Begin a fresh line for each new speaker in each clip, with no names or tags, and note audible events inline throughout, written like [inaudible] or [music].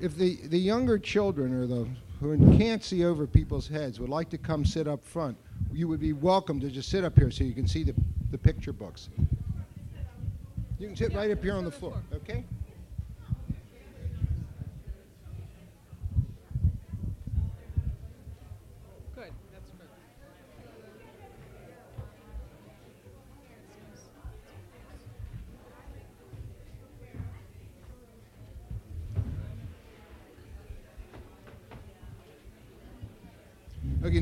if the, the younger children or the who can't see over people's heads would like to come sit up front, you would be welcome to just sit up here so you can see the, the picture books. You can sit right up here on the floor, okay?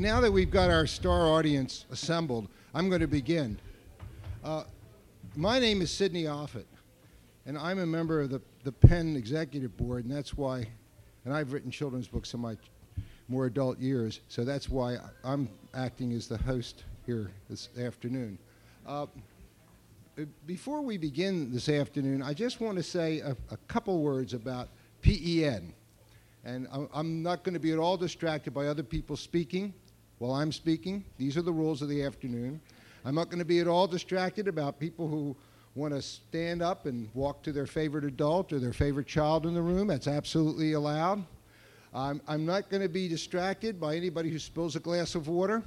Now that we've got our star audience assembled, I'm going to begin. Uh, my name is Sidney Offit, and I'm a member of the, the PEN Executive Board, and that's why, and I've written children's books in my more adult years, so that's why I'm acting as the host here this afternoon. Uh, before we begin this afternoon, I just want to say a, a couple words about PEN. And I'm not going to be at all distracted by other people speaking while I'm speaking. These are the rules of the afternoon. I'm not going to be at all distracted about people who want to stand up and walk to their favorite adult or their favorite child in the room. That's absolutely allowed. I'm, I'm not going to be distracted by anybody who spills a glass of water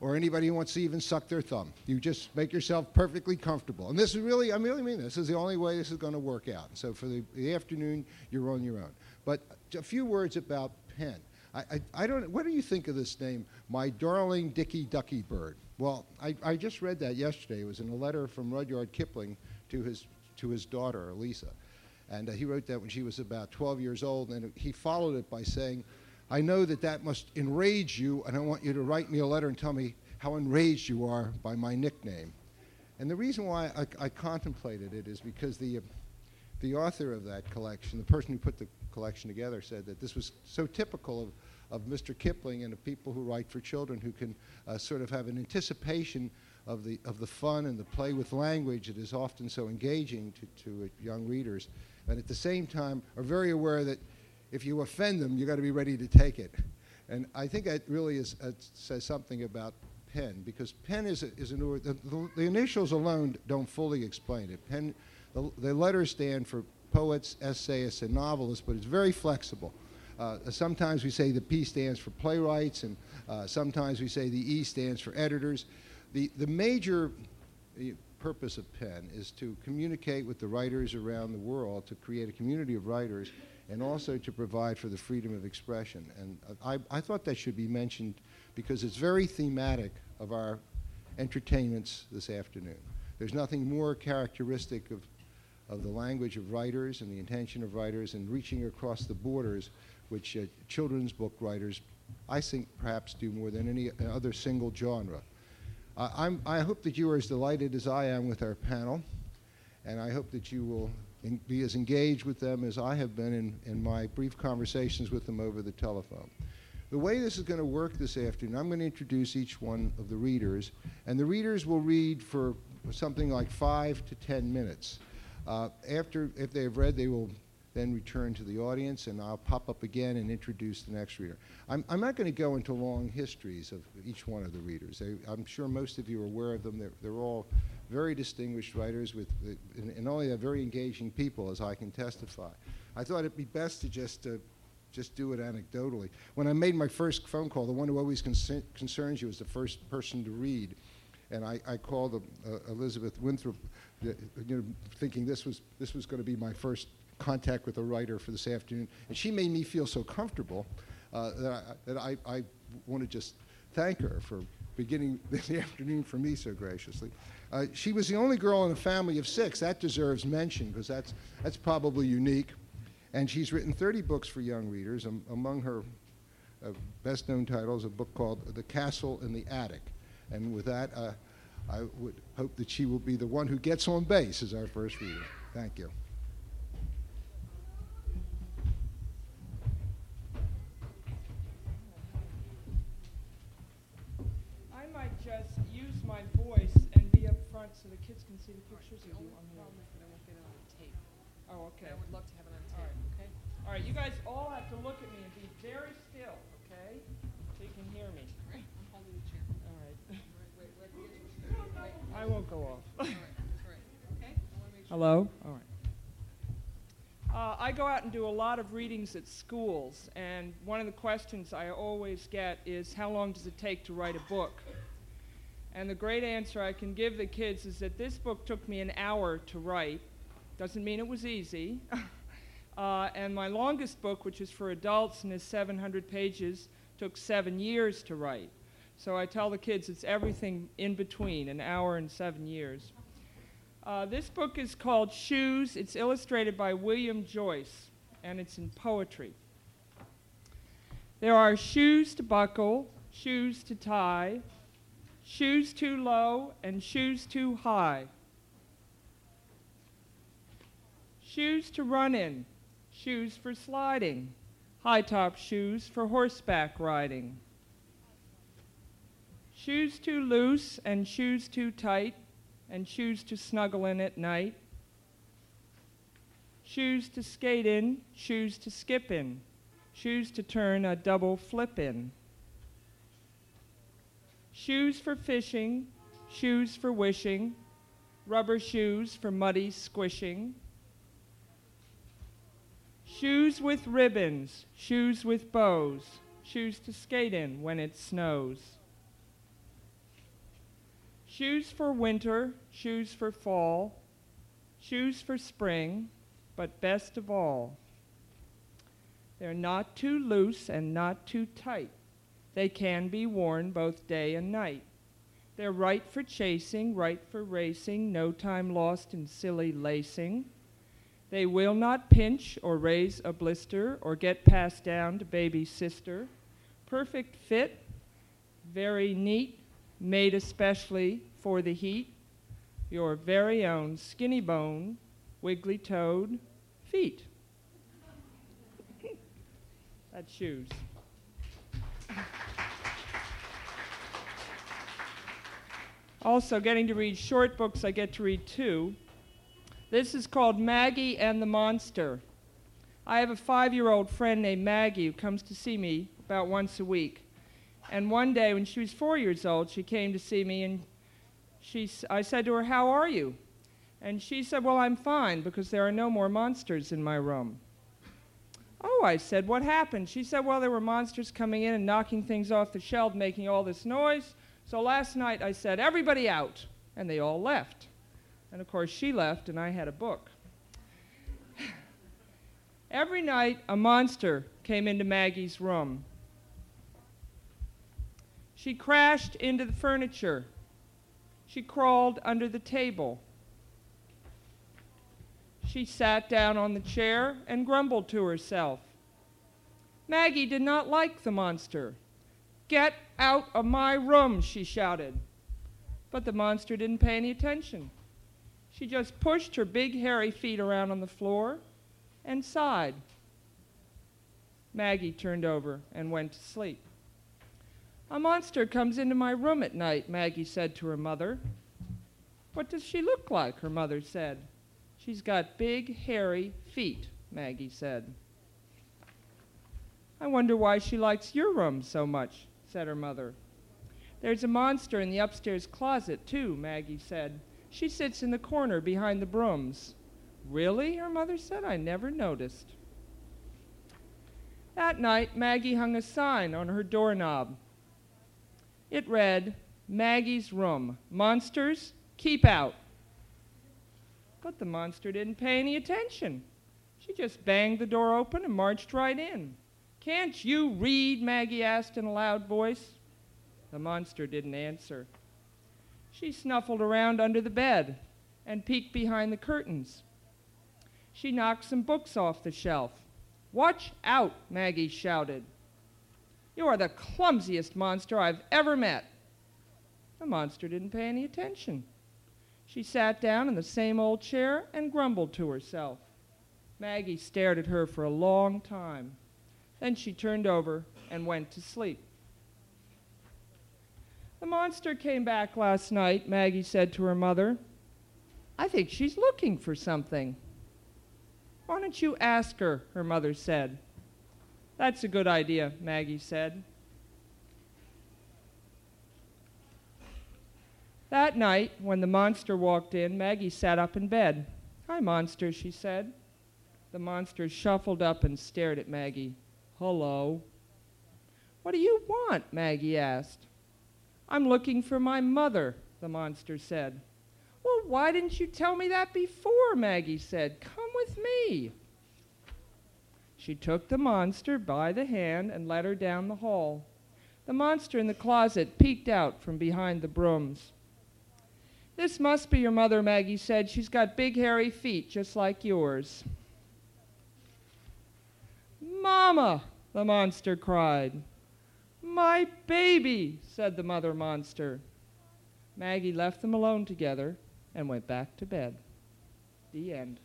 or anybody who wants to even suck their thumb. You just make yourself perfectly comfortable. And this is really, I really mean this, this is the only way this is going to work out. So for the, the afternoon, you're on your own. But a few words about PEN. I, I, don't. What do you think of this name, my darling Dicky Ducky Bird? Well, I, I just read that yesterday. It was in a letter from Rudyard Kipling to his to his daughter Elisa, and uh, he wrote that when she was about 12 years old, and he followed it by saying, "I know that that must enrage you, and I want you to write me a letter and tell me how enraged you are by my nickname." And the reason why I, I contemplated it is because the the author of that collection, the person who put the collection together, said that this was so typical of, of Mr. Kipling and of people who write for children who can uh, sort of have an anticipation of the, of the fun and the play with language that is often so engaging to, to uh, young readers, and at the same time are very aware that if you offend them, you've got to be ready to take it. And I think that really is, uh, says something about PEN, because PEN is, a, is an, the, the, initials alone don't fully explain it. PEN, the, the letters stand for poets, essayists, and novelists, but it's very flexible. Uh, sometimes we say the P stands for playwrights, and uh, sometimes we say the E stands for editors. The, the major purpose of PEN is to communicate with the writers around the world, to create a community of writers, and also to provide for the freedom of expression. And I, I thought that should be mentioned because it's very thematic of our entertainments this afternoon. There's nothing more characteristic of of the language of writers and the intention of writers and reaching across the borders, which uh, children's book writers, I think, perhaps do more than any other single genre. I hope that you are as delighted as I am with our panel, and I hope that you will be as engaged with them as I have been in, in my brief conversations with them over the telephone. The way this is going to work this afternoon, I'm going to introduce each one of the readers, and the readers will read for something like five to ten minutes. Uh, after, if they have read, they will then return to the audience, and I'll pop up again and introduce the next reader. I'm, I'm not going to go into long histories of each one of the readers. I, am sure most of you are aware of them. They're, they're all very distinguished writers with, and, and only very engaging people, as I can testify. I thought it'd be best to just uh, just do it anecdotally. When I made my first phone call, the one who always concern, concerns you was the first person to read. And I, I called uh, Elizabeth Winthrop you know, thinking this was, this was going to be my first contact with a writer for this afternoon. And she made me feel so comfortable uh, that, I, that I, I want to just thank her for beginning [laughs] the afternoon for me so graciously. Uh, she was the only girl in a family of six. That deserves mention because that's, that's probably unique. And she's written 30 books for young readers. Um, among her uh, best known titles, a book called The Castle in the Attic. And with that, uh, I would hope that she will be the one who gets on base as our first reader. Thank you.
I might just use my voice and be up front so the kids can see the pictures of you on the
problem is that I won't get it on tape.
Oh, okay.
I would love to have it on
All
tape,
right.
okay?
All right, you guys all have to look at me and be very still, okay? So you can hear me.
All right, I'm holding the chair.
All right.
Wait, wait, wait, wait, wait.
I won't go off.
All right, that's right, okay? I wanna make sure.
Hello? All right. Uh, I go out and do a lot of readings at schools, and one of the questions I always get is how long does it take to write a book? And the great answer I can give the kids is that this book took me an hour to write. Doesn't mean it was easy. [laughs] uh, and my longest book, which is for adults and is 700 pages, took seven years to write. So I tell the kids it's everything in between, an hour and seven years. Uh, this book is called Shoes. It's illustrated by William Joyce, and it's in poetry. There are shoes to buckle, shoes to tie, shoes too low, and shoes too high. Shoes to run in, shoes for sliding, high top shoes for horseback riding. Shoes too loose and shoes too tight, and shoes to snuggle in at night. Shoes to skate in, shoes to skip in, shoes to turn a double flip in. Shoes for fishing, shoes for wishing, rubber shoes for muddy squishing. Shoes with ribbons, shoes with bows, shoes to skate in when it snows. Shoes for winter, shoes for fall, shoes for spring, but best of all, they're not too loose and not too tight. They can be worn both day and night. They're right for chasing, right for racing, no time lost in silly lacing. They will not pinch or raise a blister or get passed down to baby sister. Perfect fit, very neat, made especially for the heat, your very own skinny bone, wiggly toed feet. [laughs] That's shoes. Also, getting to read short books, I get to read two. This is called Maggie and the Monster. I have a five year old friend named Maggie who comes to see me about once a week. And one day, when she was four years old, she came to see me, and she, I said to her, How are you? And she said, Well, I'm fine because there are no more monsters in my room. Oh, I said, What happened? She said, Well, there were monsters coming in and knocking things off the shelf, making all this noise. So last night I said, Everybody out. And they all left. And of course, she left, and I had a book. [sighs] Every night, a monster came into Maggie's room. She crashed into the furniture. She crawled under the table. She sat down on the chair and grumbled to herself. Maggie did not like the monster. Get out of my room, she shouted. But the monster didn't pay any attention. She just pushed her big hairy feet around on the floor and sighed. Maggie turned over and went to sleep. A monster comes into my room at night, Maggie said to her mother. What does she look like? her mother said. She's got big, hairy feet, Maggie said. I wonder why she likes your room so much, said her mother. There's a monster in the upstairs closet, too, Maggie said. She sits in the corner behind the brooms. Really? her mother said. I never noticed. That night, Maggie hung a sign on her doorknob. It read, Maggie's room. Monsters, keep out. But the monster didn't pay any attention. She just banged the door open and marched right in. Can't you read? Maggie asked in a loud voice. The monster didn't answer. She snuffled around under the bed and peeked behind the curtains. She knocked some books off the shelf. Watch out, Maggie shouted. You are the clumsiest monster I've ever met. The monster didn't pay any attention. She sat down in the same old chair and grumbled to herself. Maggie stared at her for a long time. Then she turned over and went to sleep. The monster came back last night, Maggie said to her mother. I think she's looking for something. Why don't you ask her? her mother said. That's a good idea, Maggie said. That night, when the monster walked in, Maggie sat up in bed. Hi, monster, she said. The monster shuffled up and stared at Maggie. Hello. What do you want? Maggie asked. I'm looking for my mother, the monster said. Well, why didn't you tell me that before? Maggie said. Come with me. She took the monster by the hand and led her down the hall. The monster in the closet peeked out from behind the brooms. This must be your mother, Maggie said. She's got big hairy feet just like yours. Mama, the monster cried. My baby, said the mother monster. Maggie left them alone together and went back to bed. The end.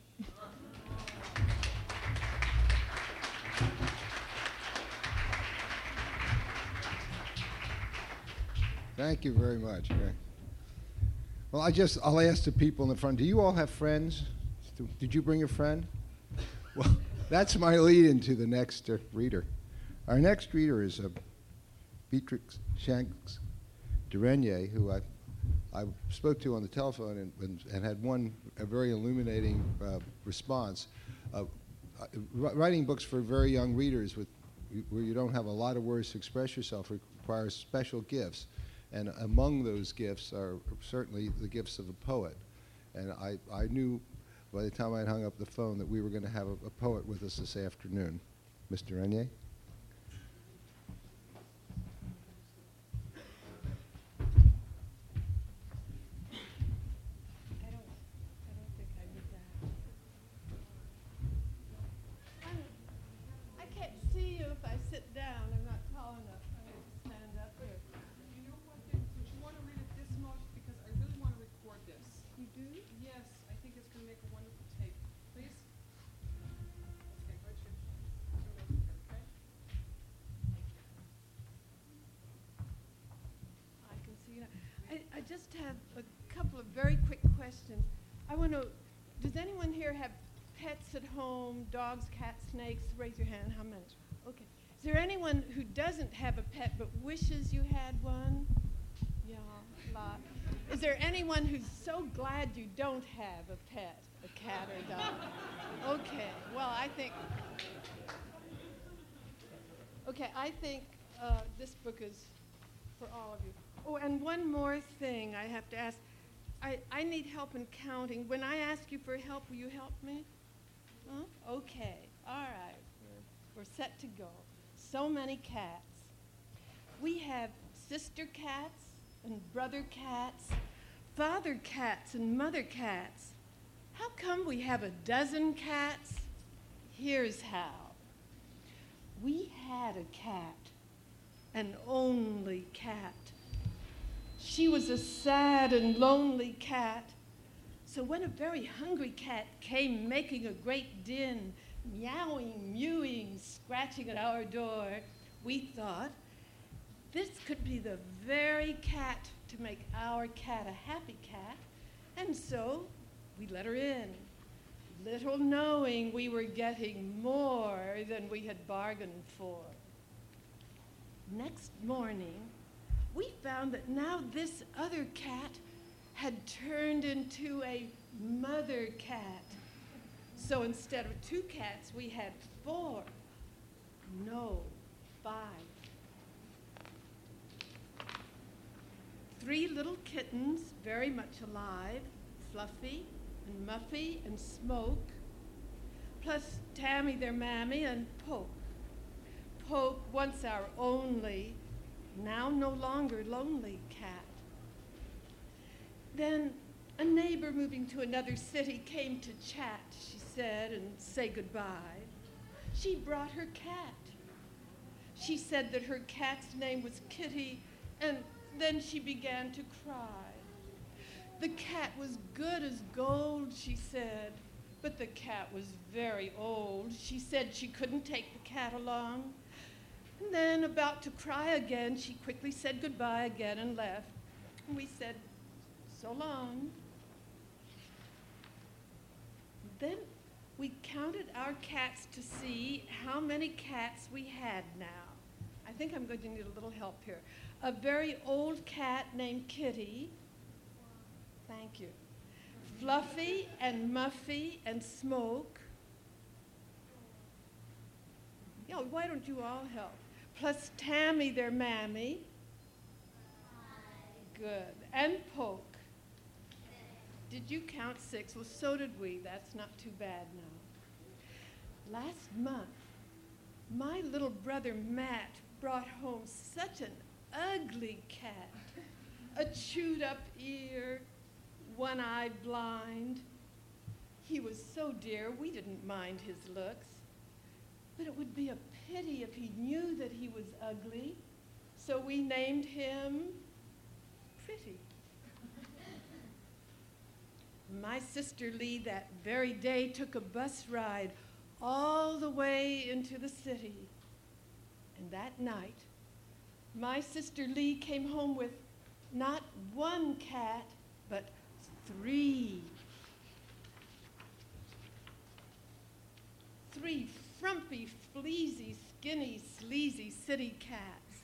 Thank you very much. Well, I just, I'll ask the people in the front, do you all have friends? Did you bring a friend? Well, [laughs] that's my lead into the next uh, reader. Our next reader is uh, Beatrix Shanks Durenier, who I, I spoke to on the telephone and, and, and had one a very illuminating uh, response. Uh, uh, writing books for very young readers with, where you don't have a lot of words to express yourself requires special gifts. And among those gifts are certainly the gifts of a poet. And I, I knew by the time I'd hung up the phone that we were going to have a, a poet with us this afternoon. Mr. Renier?
I don't, I don't think I did that. I can't see you if I sit down. I'm not tall enough. I have to stand up here.
You know what, then, would you wanna read it this much, because I really wanna record this.
You do?
Yes, I think it's gonna make a wonderful tape, please? Okay, Richard, turn over here, okay?
I can see you now. I, I just have a couple of very quick questions. I want to, does anyone here have pets at home, dogs, cats, snakes? Raise your hand, how many? Okay. Is there anyone who doesn't have a pet but wishes you had one? Yeah, a lot. Is there anyone who's so glad you don't have a pet, a cat or dog? Okay, well, I think, okay, I think uh, this book is for all of you. Oh, and one more thing I have to ask. I, I need help in counting. When I ask you for help, will you help me? Huh? Okay, all right. We're, we're set to go. So many cats. We have sister cats and brother cats, father cats and mother cats. How come we have a dozen cats? Here's how. We had a cat an only cat. She was a sad and lonely cat. So when a very hungry cat came making a great din, meowing, mewing, scratching at our door, we thought this could be the very cat to make our cat a happy cat. And so we let her in, little knowing we were getting more than we had bargained for. Next morning, we found that now this other cat had turned into a mother cat. So instead of two cats, we had four. No, five. Three little kittens, very much alive Fluffy and Muffy and Smoke, plus Tammy, their mammy, and Poke. Poke, once our only, now no longer lonely cat. Then a neighbor moving to another city came to chat, she said, and say goodbye. She brought her cat. She said that her cat's name was Kitty, and then she began to cry. The cat was good as gold, she said, but the cat was very old. She said she couldn't take the cat along. And then, about to cry again, she quickly said goodbye again and left. And we said, so long. Then we counted our cats to see how many cats we had now. I think I'm going to need a little help here. A very old cat named Kitty. Thank you. Fluffy and Muffy and Smoke. Well, why don't you all help? Plus Tammy, their mammy. Good. And Poke. Did you count six? Well, so did we. That's not too bad now. Last month, my little brother Matt brought home such an ugly cat. A chewed up ear, one eye blind. He was so dear, we didn't mind his looks. But it would be a pity if he knew that he was ugly. So we named him Pretty. My sister Lee that very day took a bus ride all the way into the city. And that night, my sister Lee came home with not one cat, but three. Three frumpy, fleazy, skinny, sleazy city cats.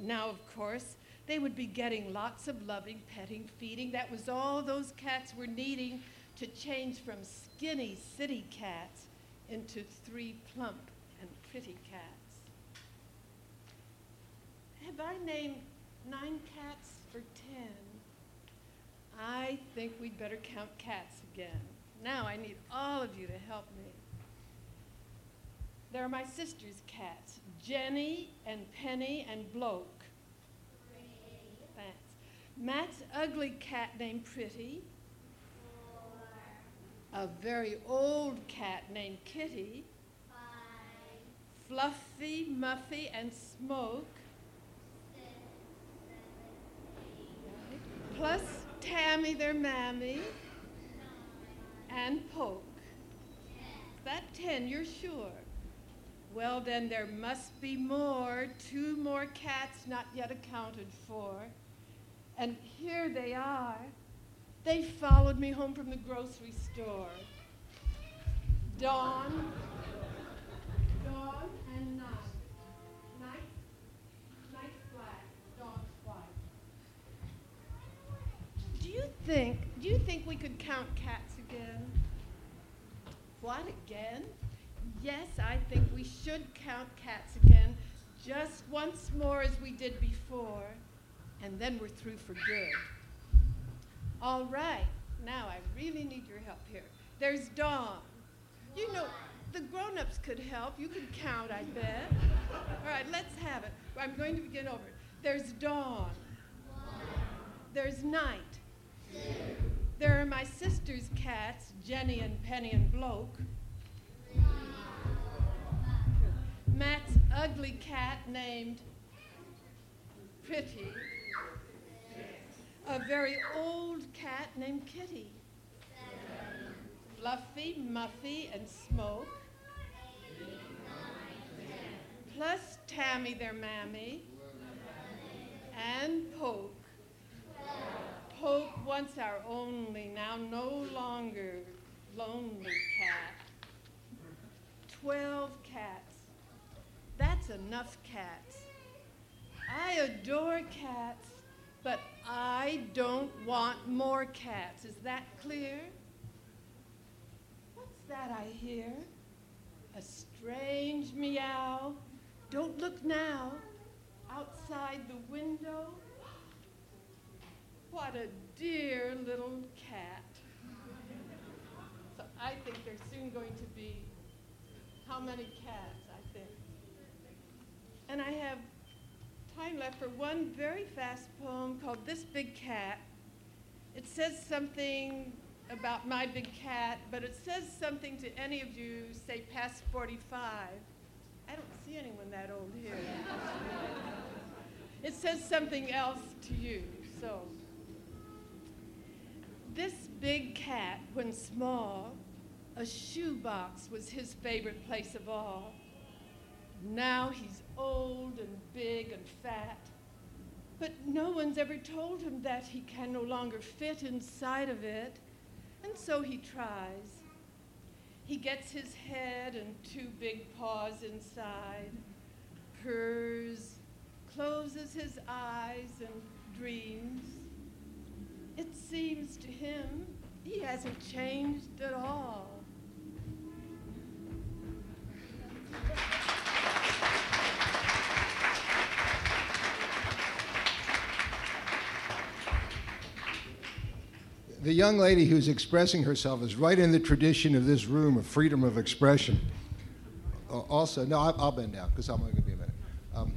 Now, of course, they would be getting lots of loving, petting, feeding. That was all those cats were needing to change from skinny city cats into three plump and pretty cats. Have I named nine cats or ten? I think we'd better count cats again. Now I need all of you to help me. There are my sister's cats, Jenny and Penny and Bloke. Matt's ugly cat named Pretty. A very old cat named Kitty. Fluffy, Muffy, and Smoke. Plus Tammy, their mammy. And Poke. That ten, you're sure? Well, then there must be more, two more cats not yet accounted for. And here they are. They followed me home from the grocery store. Dawn, dawn and night. Night, night black, dawn's white. Do you think, do you think we could count cats again? What, again? Yes, I think we should count cats again, just once more as we did before, and then we're through for good. All right, now I really need your help here. There's Dawn. You know, the grown ups could help. You could count, I bet. All right, let's have it. I'm going to begin over. There's Dawn. There's Night. There are my sister's cats, Jenny and Penny and Bloke. Matt's ugly cat named Pretty. A very old cat named Kitty. Fluffy, Muffy, and Smoke. Plus Tammy, their mammy. And Poke. Poke, once our only, now no longer lonely cat. Twelve cats. That's enough cats. I adore cats, but I don't want more cats. Is that clear? What's that I hear? A strange meow. Don't look now. Outside the window. [gasps] What a dear little cat. So I think there's soon going to be how many cats, I think. And I have time left for one very fast poem called This Big Cat. It says something about my big cat, but it says something to any of you, say past 45. I don't see anyone that old here. it says something else to you, so. This big cat, when small, a shoebox was his favorite place of all. Now he's old and big and fat. But no one's ever told him that he can no longer fit inside of it, and so he tries. He gets his head and two big paws inside, purrs, closes his eyes, and dreams. It seems to him he hasn't changed at all.
The young lady who's expressing herself is right in the tradition of this room of freedom of expression. Uh, also, no, I'll, bend down because I'm going to be a minute. Um,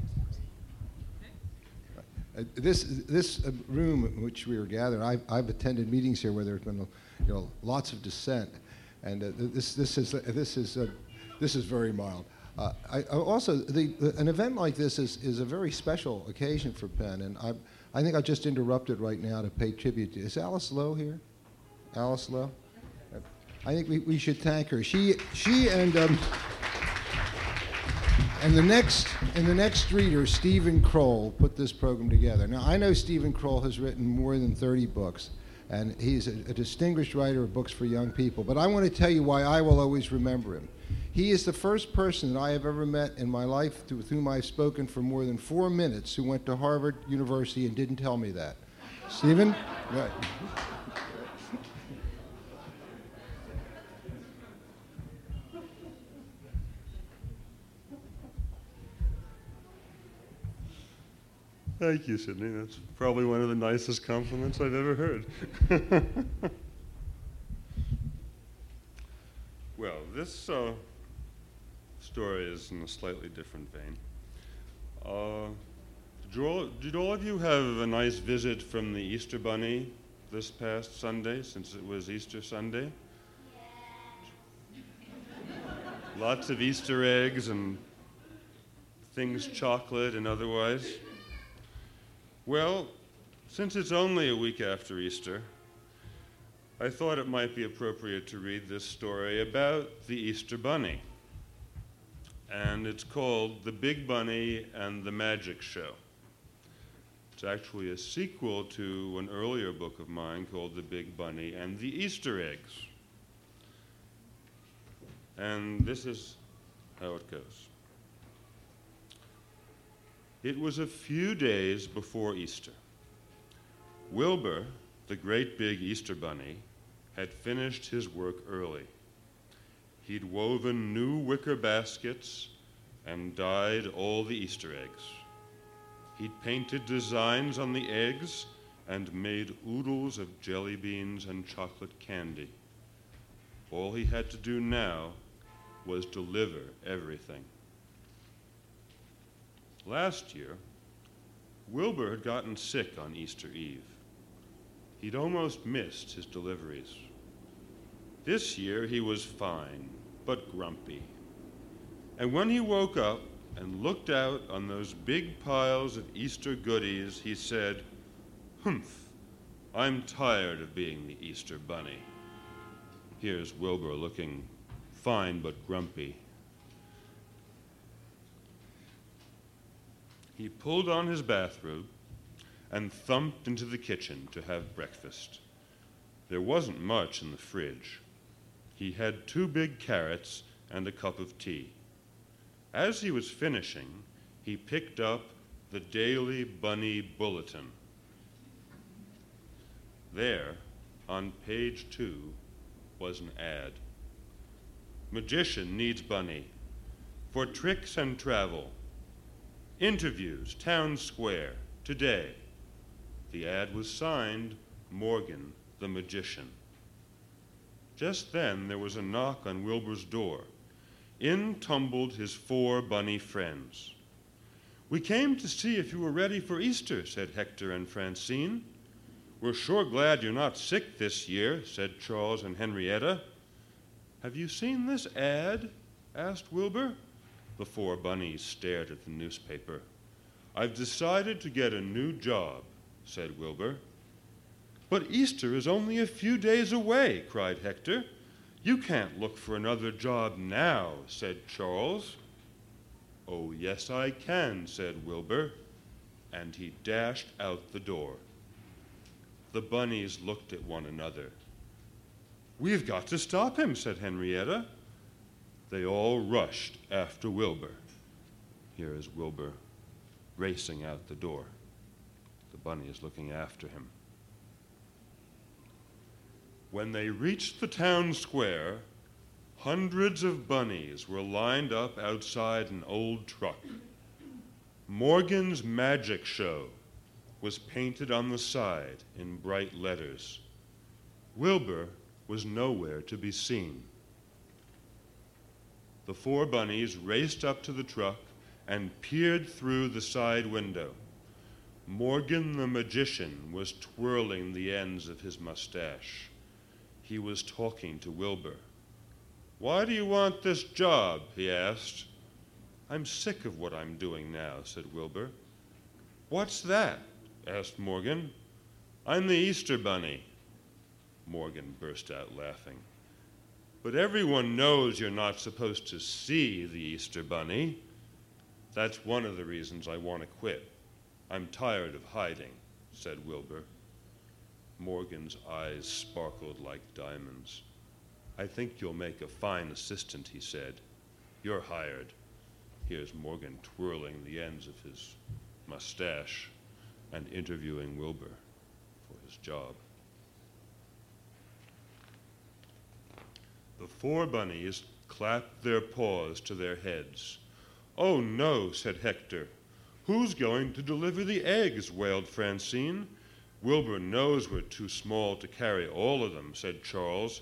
uh, this this uh, room in which we are gathered, I've, I've attended meetings here where there's been you know lots of dissent, and uh, this this is this is uh, this is very mild. Uh, I, also, the, an event like this is, is a very special occasion for PEN, and I, I think I'll just interrupt it right now to pay tribute to. Is Alice Lowe here? Alice Lowe? I think we, we should thank her. She, she and, um, and the next and the next reader, Steven Kroll, put this program together. Now I know Steven Kroll has written more than 30 books, and he's a, a distinguished writer of books for young people. But I want to tell you why I will always remember him. He is the first person that I have ever met in my life to, with whom I've spoken for more than four minutes who went to Harvard University and didn't tell me that. Steven? Right. [laughs]
Thank you, Sidney. That's probably one of the nicest compliments I've ever heard. [laughs] well, this uh, story is in a slightly different vein. Uh, did, all, did all of you have a nice visit from the Easter Bunny this past Sunday, since it was Easter Sunday? Lots of Easter eggs and things chocolate and otherwise. Well, since it's only a week after Easter, I thought it might be appropriate to read this story about the Easter Bunny. And it's called The Big Bunny and the Magic Show. It's actually a sequel to an earlier book of mine called The Big Bunny and the Easter Eggs. And this is how it goes. It was a few days before Easter. Wilbur, the great big Easter bunny, had finished his work early. He'd woven new wicker baskets and dyed all the Easter eggs. He'd painted designs on the eggs and made oodles of jelly beans and chocolate candy. All he had to do now was deliver everything. Last year, Wilbur had gotten sick on Easter Eve. He'd almost missed his deliveries. This year he was fine, but grumpy. And when he woke up and looked out on those big piles of Easter goodies, he said, Humph, I'm tired of being the Easter bunny. Here's Wilbur looking fine but grumpy. He pulled on his bathrobe and thumped into the kitchen to have breakfast. There wasn't much in the fridge. He had two big carrots and a cup of tea. As he was finishing, he picked up the Daily Bunny Bulletin. There, on page two, was an ad. Magician needs bunny for tricks and travel. Interviews, Town Square, today. The ad was signed Morgan the Magician. Just then there was a knock on Wilbur's door. In tumbled his four bunny friends. We came to see if you were ready for Easter, said Hector and Francine. We're sure glad you're not sick this year, said Charles and Henrietta. Have you seen this ad? asked Wilbur. The four bunnies stared at the newspaper. I've decided to get a new job, said Wilbur. But Easter is only a few days away, cried Hector. You can't look for another job now, said Charles. Oh, yes, I can, said Wilbur, and he dashed out the door. The bunnies looked at one another. We've got to stop him, said Henrietta. They all rushed after Wilbur. Here is Wilbur racing out the door. The bunny is looking after him. When they reached the town square, hundreds of bunnies were lined up outside an old truck. Morgan's Magic Show was painted on the side in bright letters. Wilbur was nowhere to be seen. The four bunnies raced up to the truck and peered through the side window. Morgan the magician was twirling the ends of his mustache. He was talking to Wilbur. Why do you want this job? he asked. I'm sick of what I'm doing now, said Wilbur. What's that? asked Morgan. I'm the Easter Bunny. Morgan burst out laughing. But everyone knows you're not supposed to see the Easter Bunny. That's one of the reasons I want to quit. I'm tired of hiding, said Wilbur. Morgan's eyes sparkled like diamonds. I think you'll make a fine assistant, he said. You're hired. Here's Morgan twirling the ends of his mustache and interviewing Wilbur for his job. The four bunnies clapped their paws to their heads. Oh, no, said Hector. Who's going to deliver the eggs? wailed Francine. Wilbur knows we're too small to carry all of them, said Charles.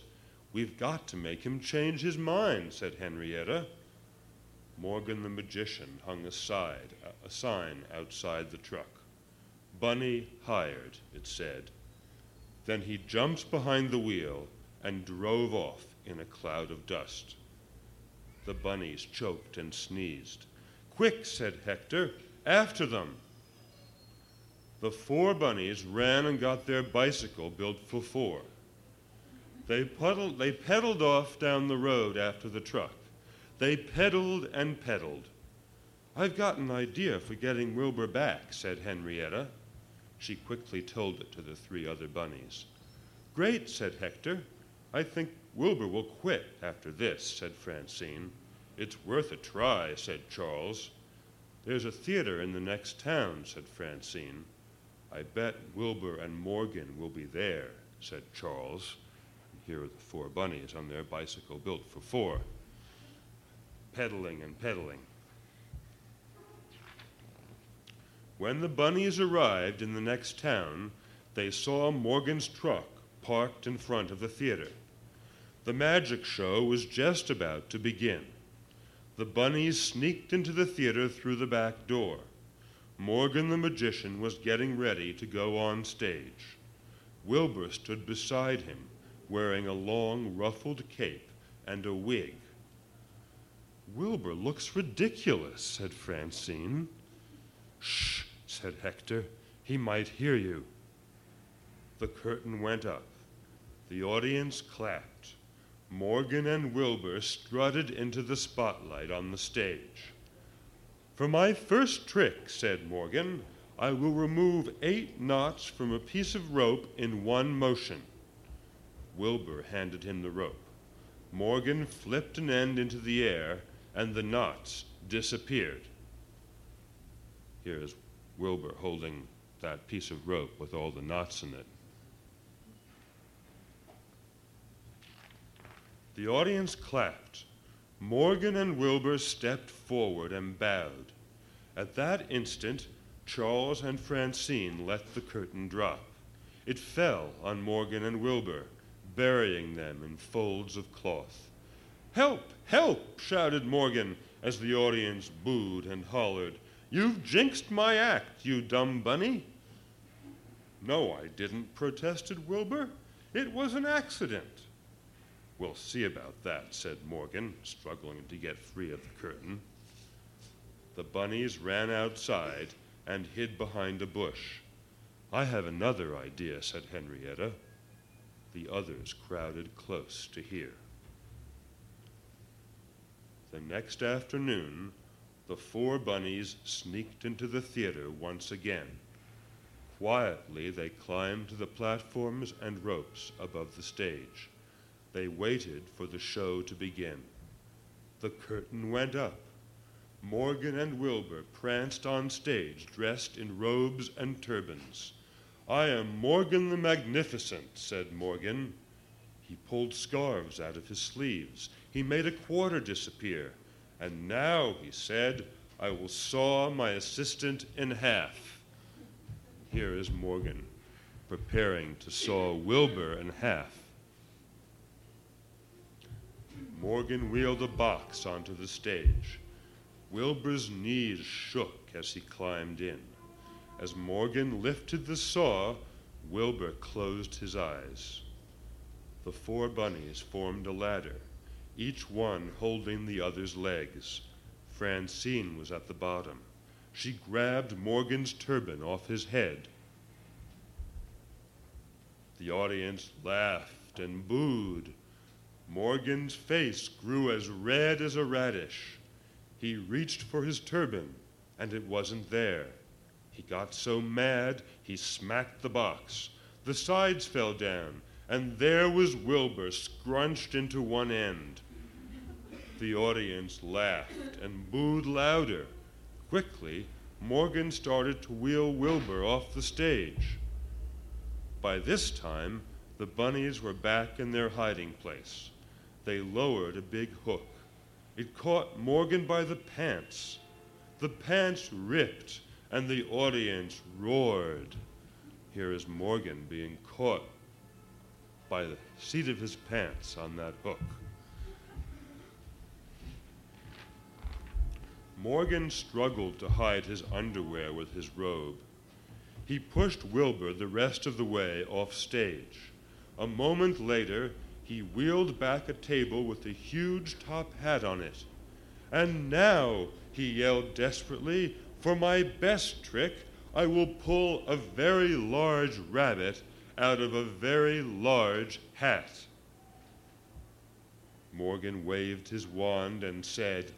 We've got to make him change his mind, said Henrietta. Morgan the magician hung a, a sign outside the truck. Bunny hired, it said. Then he jumped behind the wheel and drove off in a cloud of dust. The bunnies choked and sneezed. Quick, said Hector, after them. The four bunnies ran and got their bicycle built for four. They, puddled, they pedaled off down the road after the truck. They pedaled and pedaled. I've got an idea for getting Wilbur back, said Henrietta. She quickly told it to the three other bunnies. Great, said Hector. I think Wilbur will quit after this, said Francine. It's worth a try, said Charles. There's a theater in the next town, said Francine. I bet Wilbur and Morgan will be there, said Charles. And Here are the four bunnies on their bicycle built for four, pedaling and pedaling. When the bunnies arrived in the next town, they saw Morgan's truck parked in front of the theater. The magic show was just about to begin. The bunnies sneaked into the theater through the back door. Morgan the magician was getting ready to go on stage. Wilbur stood beside him, wearing a long ruffled cape and a wig. Wilbur looks ridiculous, said Francine. Shh, said Hector. He might hear you. The curtain went up. The audience clapped. Morgan and Wilbur strutted into the spotlight on the stage. For my first trick, said Morgan, I will remove eight knots from a piece of rope in one motion. Wilbur handed him the rope. Morgan flipped an end into the air, and the knots disappeared. Here is Wilbur holding that piece of rope with all the knots in it. The audience clapped. Morgan and Wilbur stepped forward and bowed. At that instant, Charles and Francine let the curtain drop. It fell on Morgan and Wilbur, burying them in folds of cloth. Help! Help! shouted Morgan as the audience booed and hollered. You've jinxed my act, you dumb bunny. No, I didn't, protested Wilbur. It was an accident. We'll see about that, said Morgan, struggling to get free of the curtain. The bunnies ran outside and hid behind a bush. I have another idea, said Henrietta. The others crowded close to hear. The next afternoon, the four bunnies sneaked into the theater once again. Quietly, they climbed to the platforms and ropes above the stage. They waited for the show to begin. The curtain went up. Morgan and Wilbur pranced on stage dressed in robes and turbans. I am Morgan the Magnificent, said Morgan. He pulled scarves out of his sleeves. He made a quarter disappear. And now, he said, I will saw my assistant in half. Here is Morgan preparing to saw Wilbur in half Morgan wheeled a box onto the stage. Wilbur's knees shook as he climbed in. As Morgan lifted the saw, Wilbur closed his eyes. The four bunnies formed a ladder, each one holding the other's legs. Francine was at the bottom. She grabbed Morgan's turban off his head. The audience laughed and booed. Morgan's face grew as red as a radish. He reached for his turban, and it wasn't there. He got so mad, he smacked the box. The sides fell down, and there was Wilbur scrunched into one end. The audience laughed and booed louder. Quickly, Morgan started to wheel Wilbur off the stage. By this time, the bunnies were back in their hiding place. They lowered a big hook. It caught Morgan by the pants. The pants ripped, and the audience roared. Here is Morgan being caught by the seat of his pants on that hook. Morgan struggled to hide his underwear with his robe. He pushed Wilbur the rest of the way off stage. A moment later, he wheeled back a table with a huge top hat on it. And now, he yelled desperately, for my best trick, I will pull a very large rabbit out of a very large hat. Morgan waved his wand and said,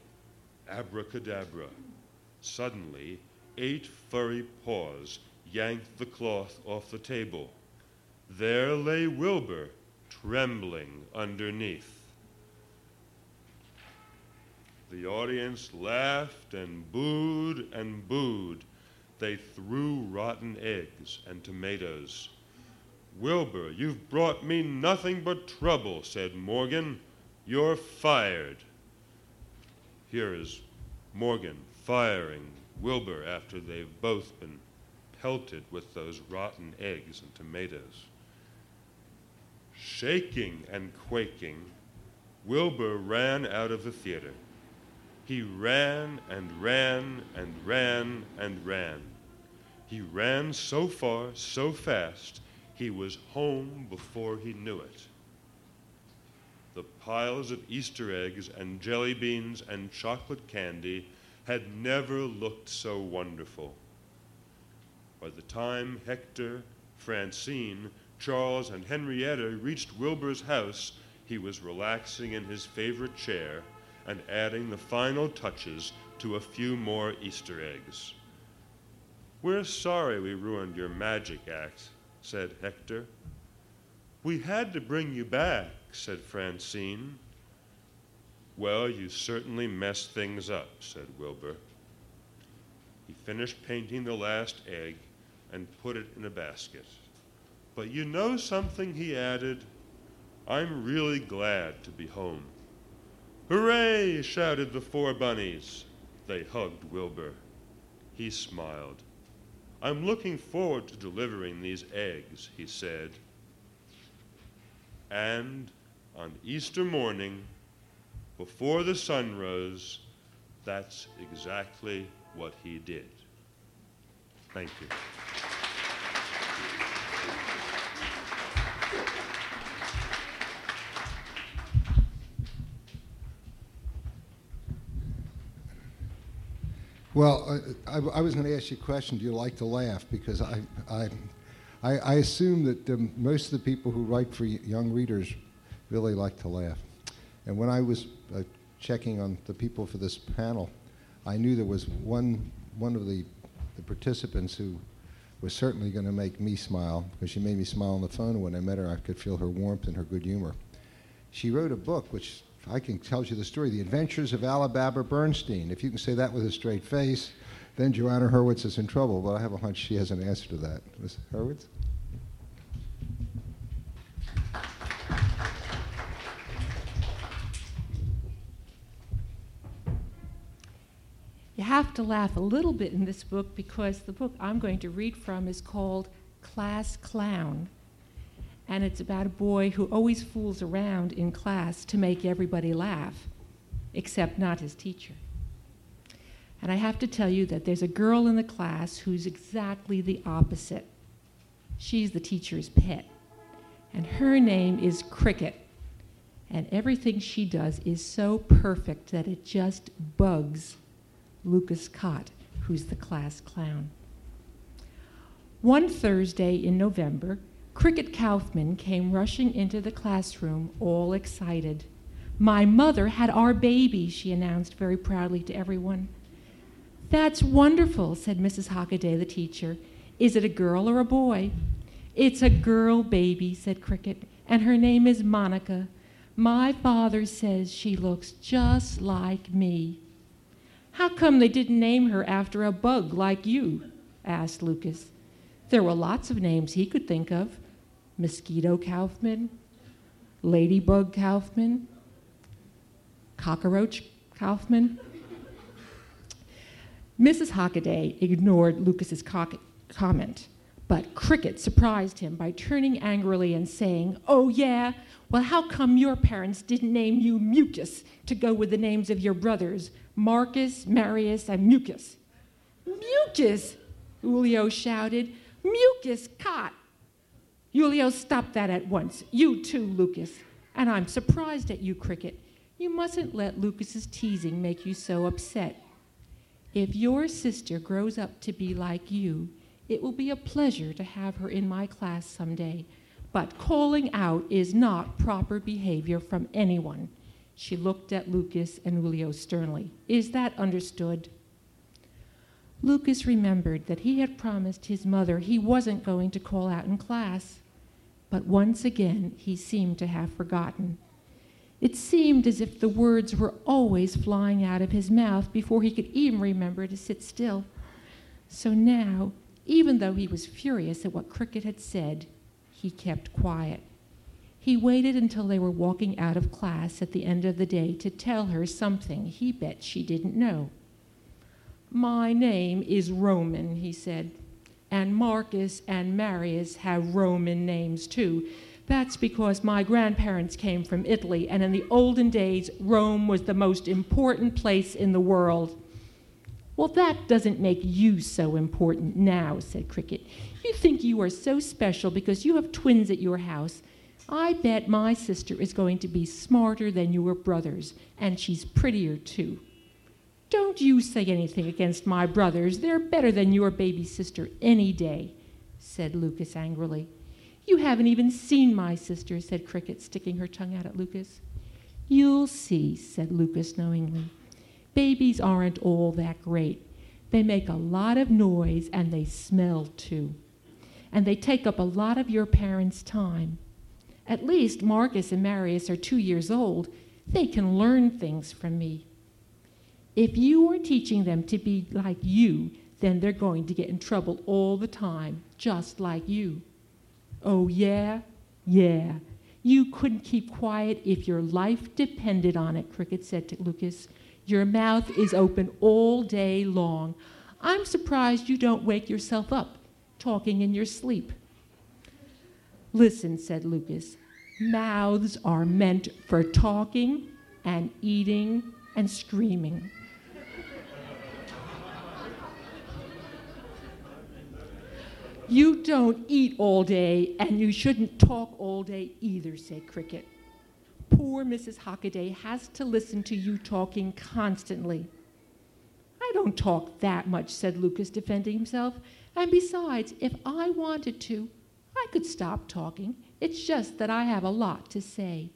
Abracadabra. Suddenly, eight furry paws yanked the cloth off the table. There lay Wilbur, trembling underneath. The audience laughed and booed and booed. They threw rotten eggs and tomatoes. Wilbur, you've brought me nothing but trouble, said Morgan. You're fired. Here is Morgan firing Wilbur after they've both been pelted with those rotten eggs and tomatoes. Shaking and quaking, Wilbur ran out of the theater. He ran and ran and ran and ran. He ran so far, so fast, he was home before he knew it. The piles of Easter eggs and jelly beans and chocolate candy had never looked so wonderful. By the time Hector, Francine, Charles, and Henrietta reached Wilbur's house, he was relaxing in his favorite chair and adding the final touches to a few more Easter eggs. We're sorry we ruined your magic act, said Hector. We had to bring you back, said Francine. Well, you certainly messed things up, said Wilbur. He finished painting the last egg and put it in a basket. But you know something, he added? I'm really glad to be home. Hooray! shouted the four bunnies. They hugged Wilbur. He smiled. I'm looking forward to delivering these eggs, he said. And on Easter morning, before the sun rose, that's exactly what he did. Thank you.
Well, I, I, was going to ask you a question. Do you like to laugh? Because I, I, I, I assume that um, most of the people who write for young readers really like to laugh. And when I was uh, checking on the people for this panel, I knew there was one, one of the, the participants who was certainly going to make me smile because she made me smile on the phone. When I met her, I could feel her warmth and her good humor. She wrote a book which I can tell you the story The Adventures of Ali Baba Bernstein. If you can say that with a straight face, then Johanna Hurwitz is in trouble, but I have a hunch she has an answer to that. Ms. Hurwitz?
You have to laugh a little bit in this book because the book I'm going to read from is called Class Clown. And it's about a boy who always fools around in class to make everybody laugh, except not his teacher. And I have to tell you that there's a girl in the class who's exactly the opposite. She's the teacher's pet, and her name is Cricket. And everything she does is so perfect that it just bugs Lucas Cott, who's the class clown. One Thursday in November, Cricket Kaufman came rushing into the classroom, all excited. My mother had our baby, she announced very proudly to everyone. That's wonderful, said Mrs. Hockaday, the teacher. Is it a girl or a boy? It's a girl baby, said Cricket, and her name is Monica. My father says she looks just like me. How come they didn't name her after a bug like you? asked Lucas. There were lots of names he could think of. Mosquito Kaufman, Ladybug Kaufman, Cockroach Kaufman. Mrs. Hockaday ignored Lucas's co- comment, but Cricket surprised him by turning angrily and saying, Oh, yeah? Well, how come your parents didn't name you Mucus to go with the names of your brothers, Marcus, Marius, and Mucus? Mucus! Julio shouted. Mucus Cott! Julio, stop that at once. You too, Lucas. And I'm surprised at you, Cricket. You mustn't let Lucas's teasing make you so upset. If your sister grows up to be like you, it will be a pleasure to have her in my class someday. But calling out is not proper behavior from anyone. She looked at Lucas and Julio sternly. Is that understood? Lucas remembered that he had promised his mother he wasn't going to call out in class but once again he seemed to have forgotten. It seemed as if the words were always flying out of his mouth before he could even remember to sit still. So now, even though he was furious at what Cricket had said, he kept quiet. He waited until they were walking out of class at the end of the day to tell her something he bet she didn't know. My name is Roman, he said and Marcus and Marius have Roman names too. That's because my grandparents came from Italy, and in the olden days, Rome was the most important place in the world. Well, that doesn't make you so important now, said Cricket. You think you are so special because you have twins at your house. I bet my sister is going to be smarter than your brothers, and she's prettier too. Don't you say anything against my brothers. They're better than your baby sister any day, said Lucas angrily. You haven't even seen my sister, said Cricket, sticking her tongue out at Lucas. You'll see, said Lucas knowingly. Babies aren't all that great. They make a lot of noise and they smell too. And they take up a lot of your parents' time. At least Marcus and Marius are two years old. They can learn things from me. If you are teaching them to be like you, then they're going to get in trouble all the time, just like you. Oh, yeah? Yeah. You couldn't keep quiet if your life depended on it, Cricket said to Lucas. Your mouth is open all day long. I'm surprised you don't wake yourself up talking in your sleep. Listen, said Lucas. Mouths are meant for talking and eating and screaming. You don't eat all day, and you shouldn't talk all day either, said Cricket. Poor Mrs. Hockaday has to listen to you talking constantly. I don't talk that much, said Lucas, defending himself. And besides, if I wanted to, I could stop talking. It's just that I have a lot to say.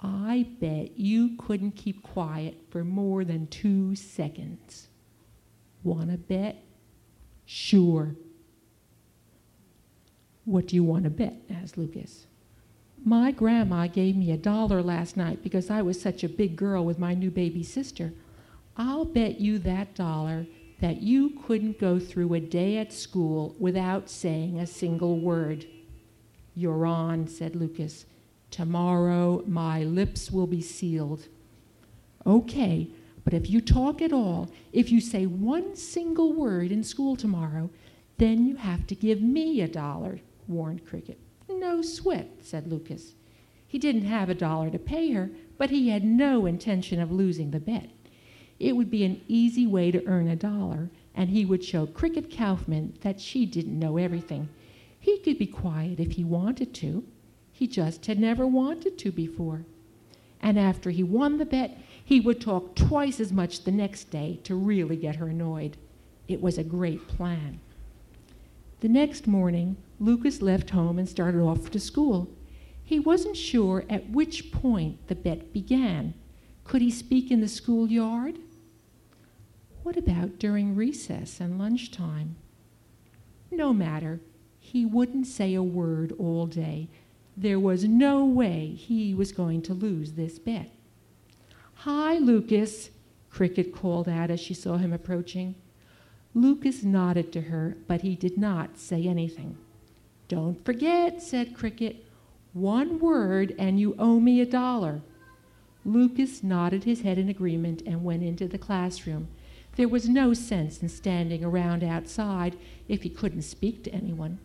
I bet you couldn't keep quiet for more than two seconds. Wanna bet? Sure. What do you want to bet? asked Lucas. My grandma gave me a dollar last night because I was such a big girl with my new baby sister. I'll bet you that dollar that you couldn't go through a day at school without saying a single word. You're on, said Lucas. Tomorrow my lips will be sealed. Okay, but if you talk at all, if you say one single word in school tomorrow, then you have to give me a dollar warned Cricket. No sweat, said Lucas. He didn't have a dollar to pay her, but he had no intention of losing the bet. It would be an easy way to earn a dollar, and he would show Cricket Kaufman that she didn't know everything. He could be quiet if he wanted to. He just had never wanted to before. And after he won the bet, he would talk twice as much the next day to really get her annoyed. It was a great plan. The next morning, Lucas left home and started off to school. He wasn't sure at which point the bet began. Could he speak in the schoolyard? What about during recess and lunchtime? No matter. He wouldn't say a word all day. There was no way he was going to lose this bet. Hi, Lucas, Cricket called out as she saw him approaching. Lucas nodded to her, but he did not say anything. Don't forget, said Cricket. One word and you owe me a dollar. Lucas nodded his head in agreement and went into the classroom. There was no sense in standing around outside if he couldn't speak to anyone.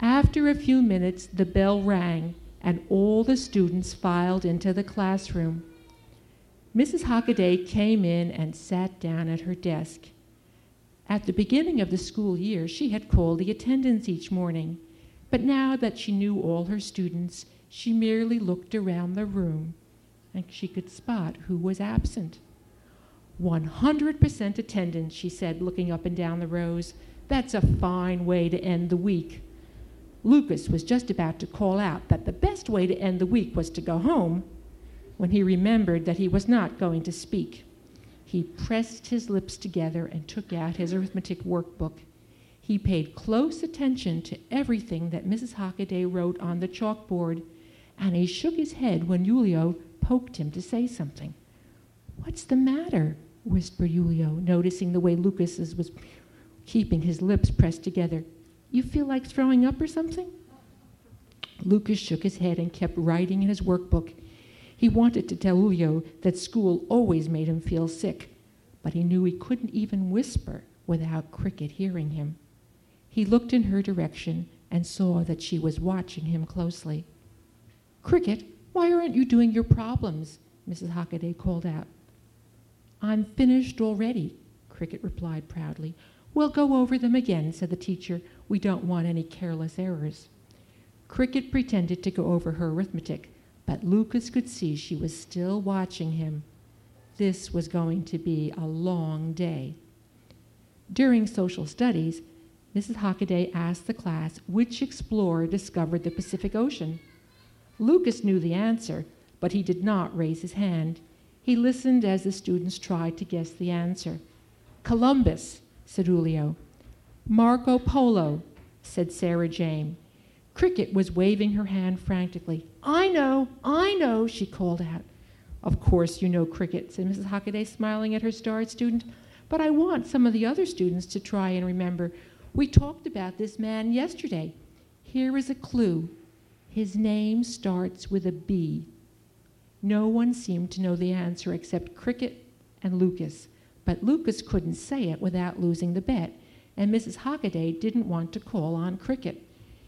After a few minutes, the bell rang and all the students filed into the classroom. Mrs. Hockaday came in and sat down at her desk. At the beginning of the school year, she had called the attendance each morning, but now that she knew all her students, she merely looked around the room and she could spot who was absent. 100% attendance, she said, looking up and down the rows. That's a fine way to end the week. Lucas was just about to call out that the best way to end the week was to go home when he remembered that he was not going to speak. He pressed his lips together and took out his arithmetic workbook. He paid close attention to everything that Mrs. Hockaday wrote on the chalkboard, and he shook his head when Julio poked him to say something. What's the matter? whispered Julio, noticing the way Lucas was keeping his lips pressed together. You feel like throwing up or something? Lucas shook his head and kept writing in his workbook. He wanted to tell Julio that school always made him feel sick, but he knew he couldn't even whisper without Cricket hearing him. He looked in her direction and saw that she was watching him closely. Cricket, why aren't you doing your problems? Mrs. Hockaday called out. I'm finished already, Cricket replied proudly. We'll go over them again, said the teacher. We don't want any careless errors. Cricket pretended to go over her arithmetic, but Lucas could see she was still watching him. This was going to be a long day. During social studies, Mrs. Hockaday asked the class which explorer discovered the Pacific Ocean. Lucas knew the answer, but he did not raise his hand. He listened as the students tried to guess the answer. Columbus, said Julio. Marco Polo, said Sarah Jane. Cricket was waving her hand frantically. I know, I know, she called out. Of course you know Cricket, said Mrs. Hockaday, smiling at her starred student. But I want some of the other students to try and remember. We talked about this man yesterday. Here is a clue. His name starts with a B. No one seemed to know the answer except Cricket and Lucas, but Lucas couldn't say it without losing the bet, and Mrs. Hockaday didn't want to call on Cricket.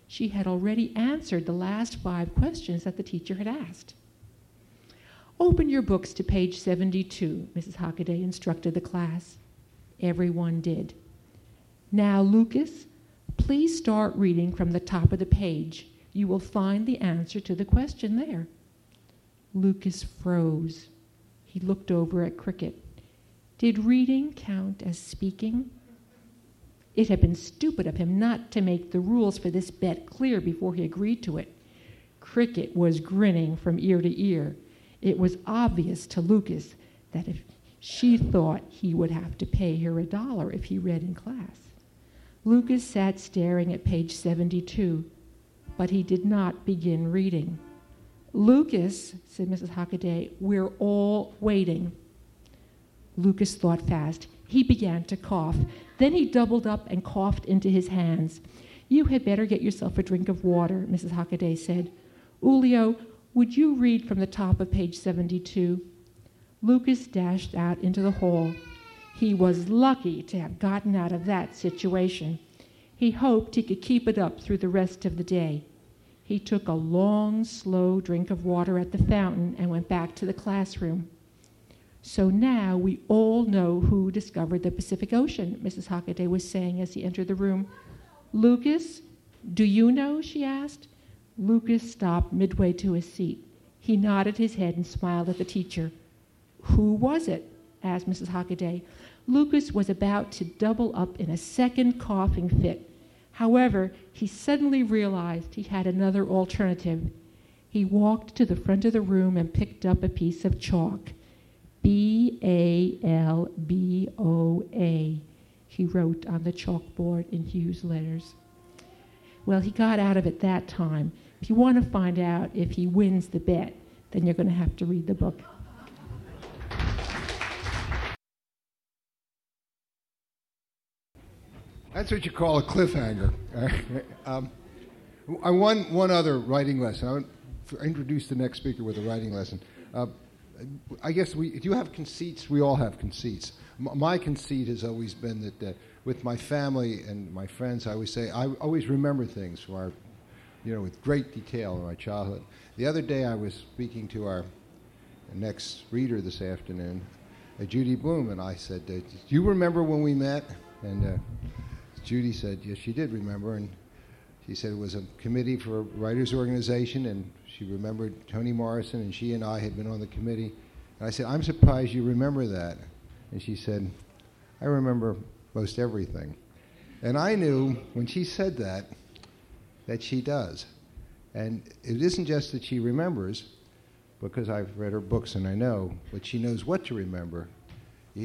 She had already answered the last five questions that the teacher had asked. Open your books to page 72, Mrs. Hockaday instructed the class. Everyone did. Now, Lucas, please start reading from the top of the page. You will find the answer to the question there. Lucas froze. He looked over at Cricket. Did reading count as speaking? It had been stupid of him not to make the rules for this bet clear before he agreed to it. Cricket was grinning from ear to ear. It was obvious to Lucas that if she thought he would have to pay her a dollar if he read in class. Lucas sat staring at page 72, but he did not begin reading. Lucas, said Mrs. Hockaday, we're all waiting. Lucas thought fast. He began to cough. Then he doubled up and coughed into his hands. You had better get yourself a drink of water, Mrs. Hockaday said. Julio, would you read from the top of page 72? Lucas dashed out into the hall. He was lucky to have gotten out of that situation. He hoped he could keep it up through the rest of the day. He took a long, slow drink of water at the fountain and went back to the classroom. So now we all know who discovered the Pacific Ocean, Mrs. Hockaday was saying as he entered the room. Lucas, do you know? she asked. Lucas stopped midway to his seat. He nodded his head and smiled at the teacher. Who was it? asked Mrs. Hockaday. Lucas was about to double up in a second coughing fit. However, he suddenly realized he had another alternative. He walked to the front of the room and picked up a piece of chalk. B A L B O A, he wrote on the chalkboard in huge letters. Well, he got out of it that time. If you want to find out if he wins the bet, then you're going to have to read the book.
That's what you call a cliffhanger. [laughs] um, I one one other writing lesson. I want to introduce the next speaker with a writing lesson. Uh, I guess we do you have conceits. We all have conceits. M- my conceit has always been that uh, with my family and my friends, I always say I always remember things from our, you know, with great detail in my childhood. The other day, I was speaking to our next reader this afternoon, uh, Judy Blume, and I said, uh, "Do you remember when we met?" And uh, Judy said, yes, she did remember, and she said it was a committee for a writers' organization, and she remembered Toni Morrison, and she and I had been on the committee. And I said, I'm surprised you remember that. And she said, I remember most everything. And I knew when she said that, that she does. And it isn't just that she remembers, because I've read her books and I know, but she knows what to remember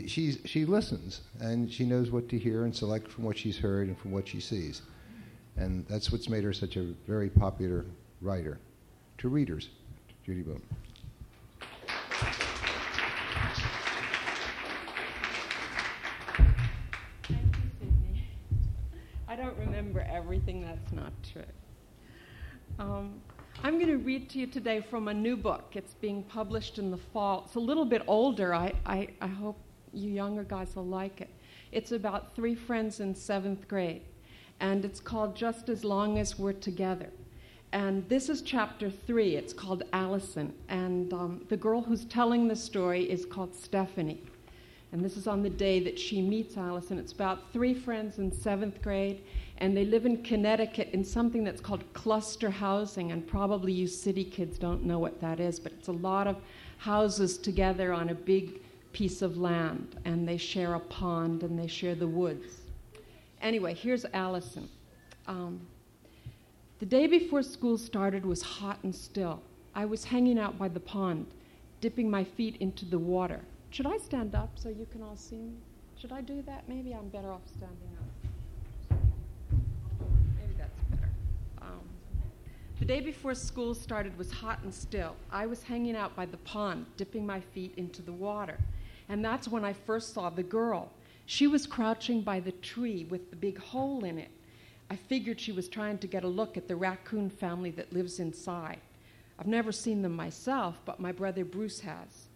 she's, she listens and she knows what to hear and select from what she's heard and from what she sees. And that's what's made her such a very popular writer to readers. Judy Blume.
I don't remember everything that's not true. Um, I'm going to read to you today from a new book. It's being published in the fall. It's a little bit older. I, I, I hope you younger guys will like it. It's about three friends in seventh grade, and it's called Just as Long as We're Together. And this is chapter three. It's called Allison, and um, the girl who's telling the story is called Stephanie. And this is on the day that she meets Allison. It's about three friends in seventh grade, and they live in Connecticut in something that's called cluster housing. And probably you city kids don't know what that is, but it's a lot of houses together on a big piece of land and they share a pond and they share the woods. Anyway, here's Allison. Um, the day before school started was hot and still. I was hanging out by the pond, dipping my feet into the water. Should I stand up so you can all see me? Should I do that? Maybe I'm better off standing up. Maybe that's better. Um, the day before school started was hot and still. I was hanging out by the pond, dipping my feet into the water. And that's when I first saw the girl. She was crouching by the tree with the big hole in it. I figured she was trying to get a look at the raccoon family that lives inside. I've never seen them myself, but my brother Bruce has.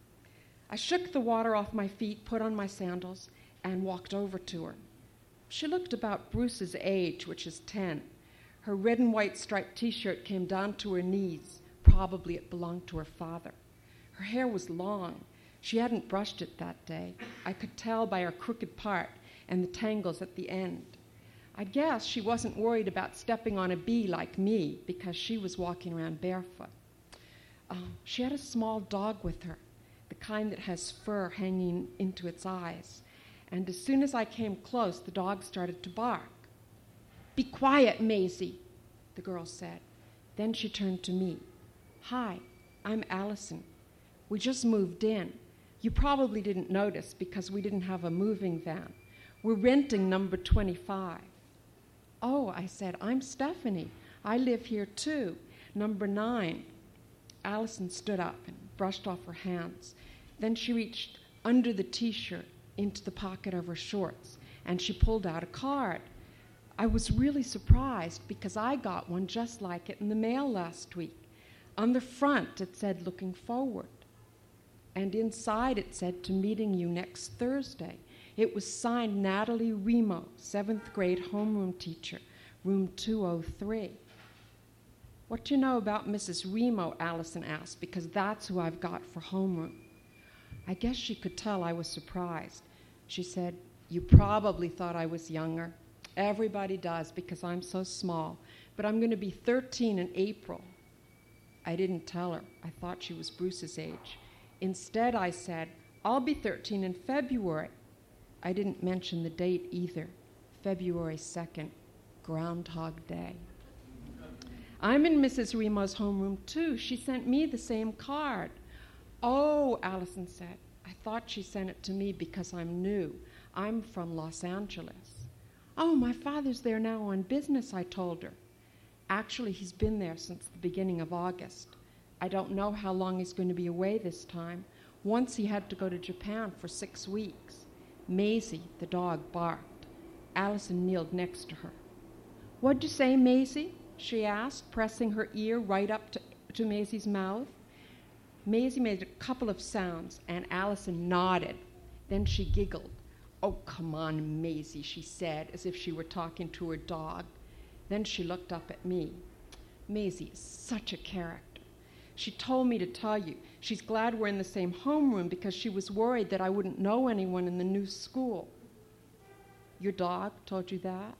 I shook the water off my feet, put on my sandals, and walked over to her. She looked about Bruce's age, which is 10. Her red and white striped t shirt came down to her knees. Probably it belonged to her father. Her hair was long she hadn't brushed it that day. I could tell by her crooked part and the tangles at the end. I guess she wasn't worried about stepping on a bee like me because she was walking around barefoot. Um, she had a small dog with her, the kind that has fur hanging into its eyes. And as soon as I came close, the dog started to bark. Be quiet, Maisie, the girl said. Then she turned to me. Hi, I'm Allison. We just moved in. You probably didn't notice because we didn't have a moving van. We're renting number 25. Oh, I said, I'm Stephanie. I live here too. Number nine. Allison stood up and brushed off her hands. Then she reached under the t shirt into the pocket of her shorts and she pulled out a card. I was really surprised because I got one just like it in the mail last week. On the front, it said, Looking forward and inside it said, To meeting you next Thursday. It was signed Natalie Remo, seventh grade homeroom teacher, room 203. What do you know about Mrs. Remo? Allison asked, because that's who I've got for homeroom. I guess she could tell I was surprised. She said, You probably thought I was younger. Everybody does because I'm so small. But I'm going to be 13 in April. I didn't tell her. I thought she was Bruce's age. Instead, I said, I'll be 13 in February. I didn't mention the date either February 2nd, Groundhog Day. I'm in Mrs. Remo's homeroom too. She sent me the same card. Oh, Allison said, I thought she sent it to me because I'm new. I'm from Los Angeles. Oh, my father's there now on business, I told her. Actually, he's been there since the beginning of August. I don't know how long he's going to be away this time. Once he had to go to Japan for six weeks. Maisie, the dog, barked. Allison kneeled next to her. What'd you say, Maisie? she asked, pressing her ear right up to, to Maisie's mouth. Maisie made a couple of sounds, and Allison nodded. Then she giggled. Oh, come on, Maisie, she said, as if she were talking to her dog. Then she looked up at me. Maisie is such a character. She told me to tell you. She's glad we're in the same homeroom because she was worried that I wouldn't know anyone in the new school. Your dog told you that?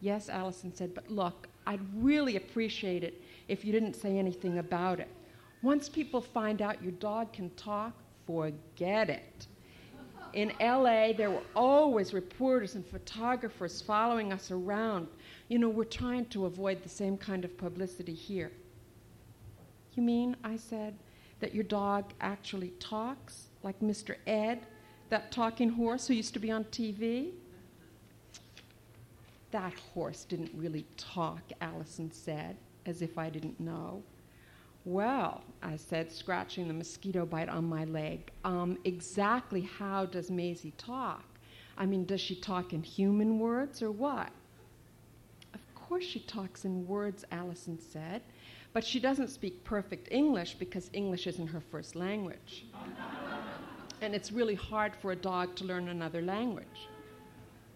Yes, Allison said, but look, I'd really appreciate it if you didn't say anything about it. Once people find out your dog can talk, forget it. In LA, there were always reporters and photographers following us around. You know, we're trying to avoid the same kind of publicity here. You mean, I said, that your dog actually talks, like Mr. Ed, that talking horse who used to be on TV? That horse didn't really talk, Allison said, as if I didn't know. Well, I said, scratching the mosquito bite on my leg, um, exactly how does Maisie talk? I mean, does she talk in human words or what? Of course, she talks in words, Allison said. But she doesn't speak perfect English because English isn't her first language. and it's really hard for a dog to learn another language.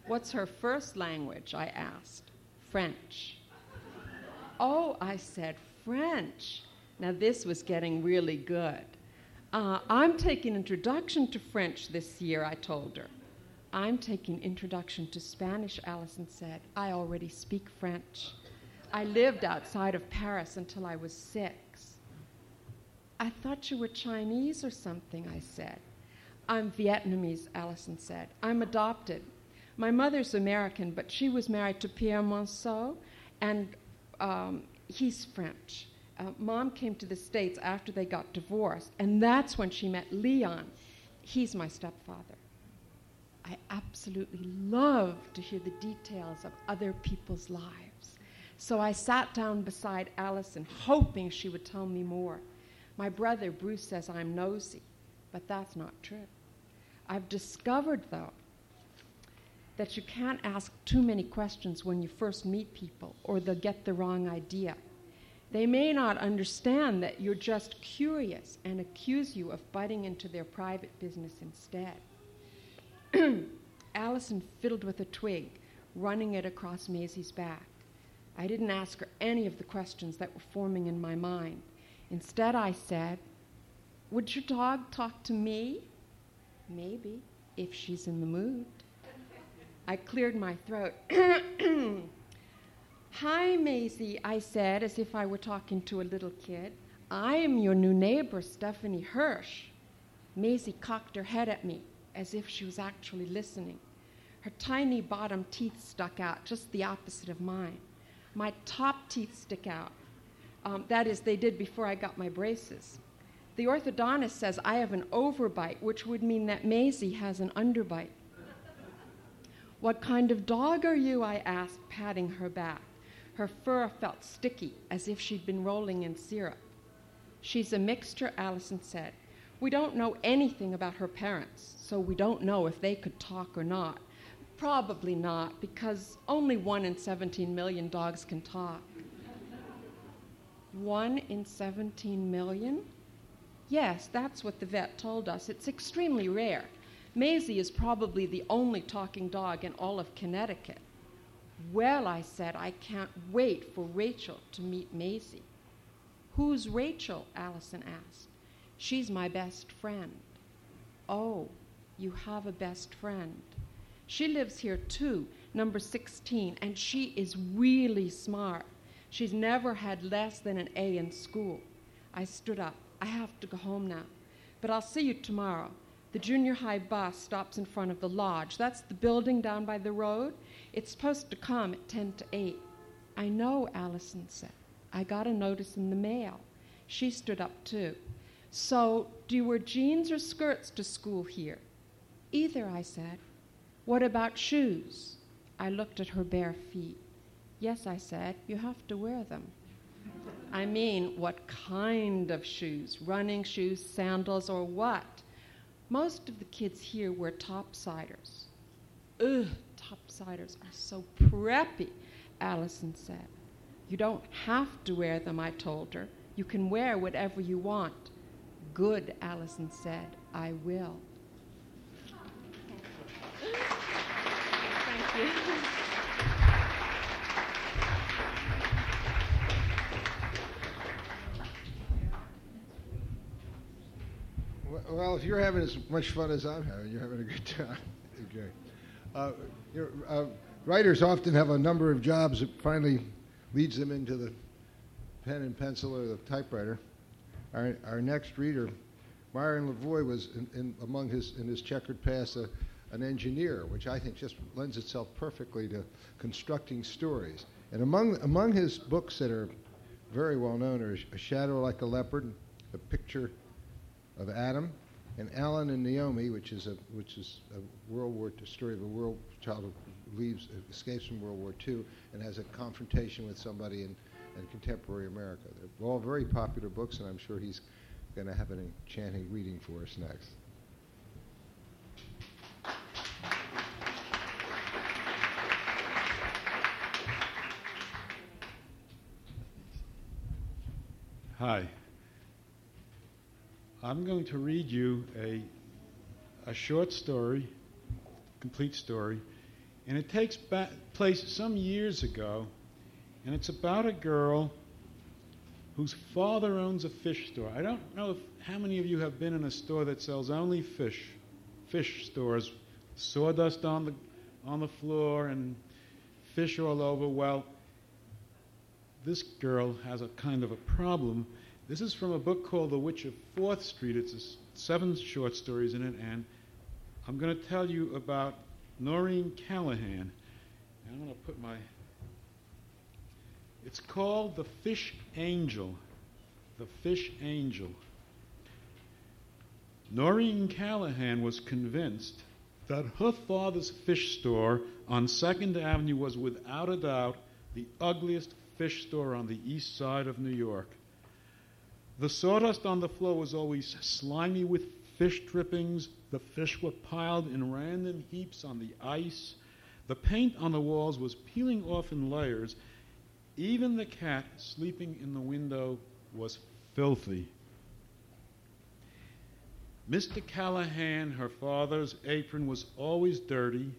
What's her first language? I asked. French. Oh, I said, French. Now, this was getting really good. Uh, I'm taking Introduction to French this year, I told her. I'm taking Introduction to Spanish, Allison said. I already speak French. I lived outside of Paris until I was six. I thought you were Chinese or something, I said. I'm Vietnamese, Allison said. I'm adopted. My mother's American, but she was married to Pierre Monceau, and um, he's French. Uh, Mom came to the States after they got divorced, and that's when she met Leon. He's my stepfather. I absolutely love to hear the details of other people's lives. So I sat down beside Allison, hoping she would tell me more. My brother Bruce says I'm nosy, but that's not true. I've discovered, though, that you can't ask too many questions when you first meet people, or they'll get the wrong idea. They may not understand that you're just curious and accuse you of butting into their private business instead. [clears throat] Allison fiddled with a twig, running it across Maisie's back. I didn't ask her any of the questions that were forming in my mind. Instead, I said, Would your dog talk to me? Maybe, if she's in the mood. I cleared my throat. [clears throat] Hi, Maisie, I said, as if I were talking to a little kid. I am your new neighbor, Stephanie Hirsch. Maisie cocked her head at me, as if she was actually listening. Her tiny bottom teeth stuck out, just the opposite of mine my top teeth stick out. Um, that is, they did before I got my braces. The orthodontist says I have an overbite, which would mean that Maisie has an underbite. What kind of dog are you? I asked, patting her back. Her fur felt sticky, as if she'd been rolling in syrup. She's a mixture, Allison said. We don't know anything about her parents, so we don't know if they could talk or not. Probably not, because only one in 17 million dogs can talk. One in 17 million? Yes, that's what the vet told us. It's extremely rare. Maisie is probably the only talking dog in all of Connecticut. Well, I said, I can't wait for Rachel to meet Maisie. Who's Rachel? Allison asked. She's my best friend. Oh, you have a best friend. She lives here too, number 16, and she is really smart. She's never had less than an A in school. I stood up. I have to go home now, but I'll see you tomorrow. The junior high bus stops in front of the lodge. That's the building down by the road. It's supposed to come at 10 to 8. I know, Allison said. I got a notice in the mail. She stood up too. So, do you wear jeans or skirts to school here? Either, I said. What about shoes? I looked at her bare feet. Yes, I said, you have to wear them. I mean, what kind of shoes? Running shoes, sandals, or what? Most of the kids here wear topsiders. Ugh, topsiders are so preppy, Allison said. You don't have to wear them, I told her. You can wear whatever you want. Good, Allison said. I will. Thank you.
If you're having as much fun as I'm having, you're having a good time. [laughs] okay. Uh, uh, writers often have a number of jobs that finally leads them into the pen and pencil or the typewriter. Our, our next reader, Myron Levoy, was in, in, among his in his checkered past a, an engineer, which I think just lends itself perfectly to constructing stories. And among among his books that are very well known are A Shadow Like a Leopard, A Picture of Adam, and Alan and Naomi, which is a which is a World War story of a world child who leaves escapes from World War II and has a confrontation with somebody in, in contemporary America. They're all very popular books, and I'm sure he's going to have an enchanting reading for us next.
Hi. I'm going to read you a, a short story, complete story, and it takes ba- place some years ago, and it's about a girl whose father owns a fish store. I don't know if, how many of you have been in a store that sells only fish, fish stores, sawdust on the, on the floor and fish all over. Well, this girl has a kind of a problem this is from a book called The Witch of Fourth Street. It's seven short stories in it, and I'm going to tell you about Noreen Callahan. And I'm going to put my. It's called The Fish Angel. The Fish Angel. Noreen Callahan was convinced that her father's fish store on 2nd Avenue was without a doubt the ugliest fish store on the east side of New York. The sawdust on the floor was always slimy with fish drippings. The fish were piled in random heaps on the ice. The paint on the walls was peeling off in layers. Even the cat sleeping in the window was filthy. Mr. Callahan, her father's apron was always dirty,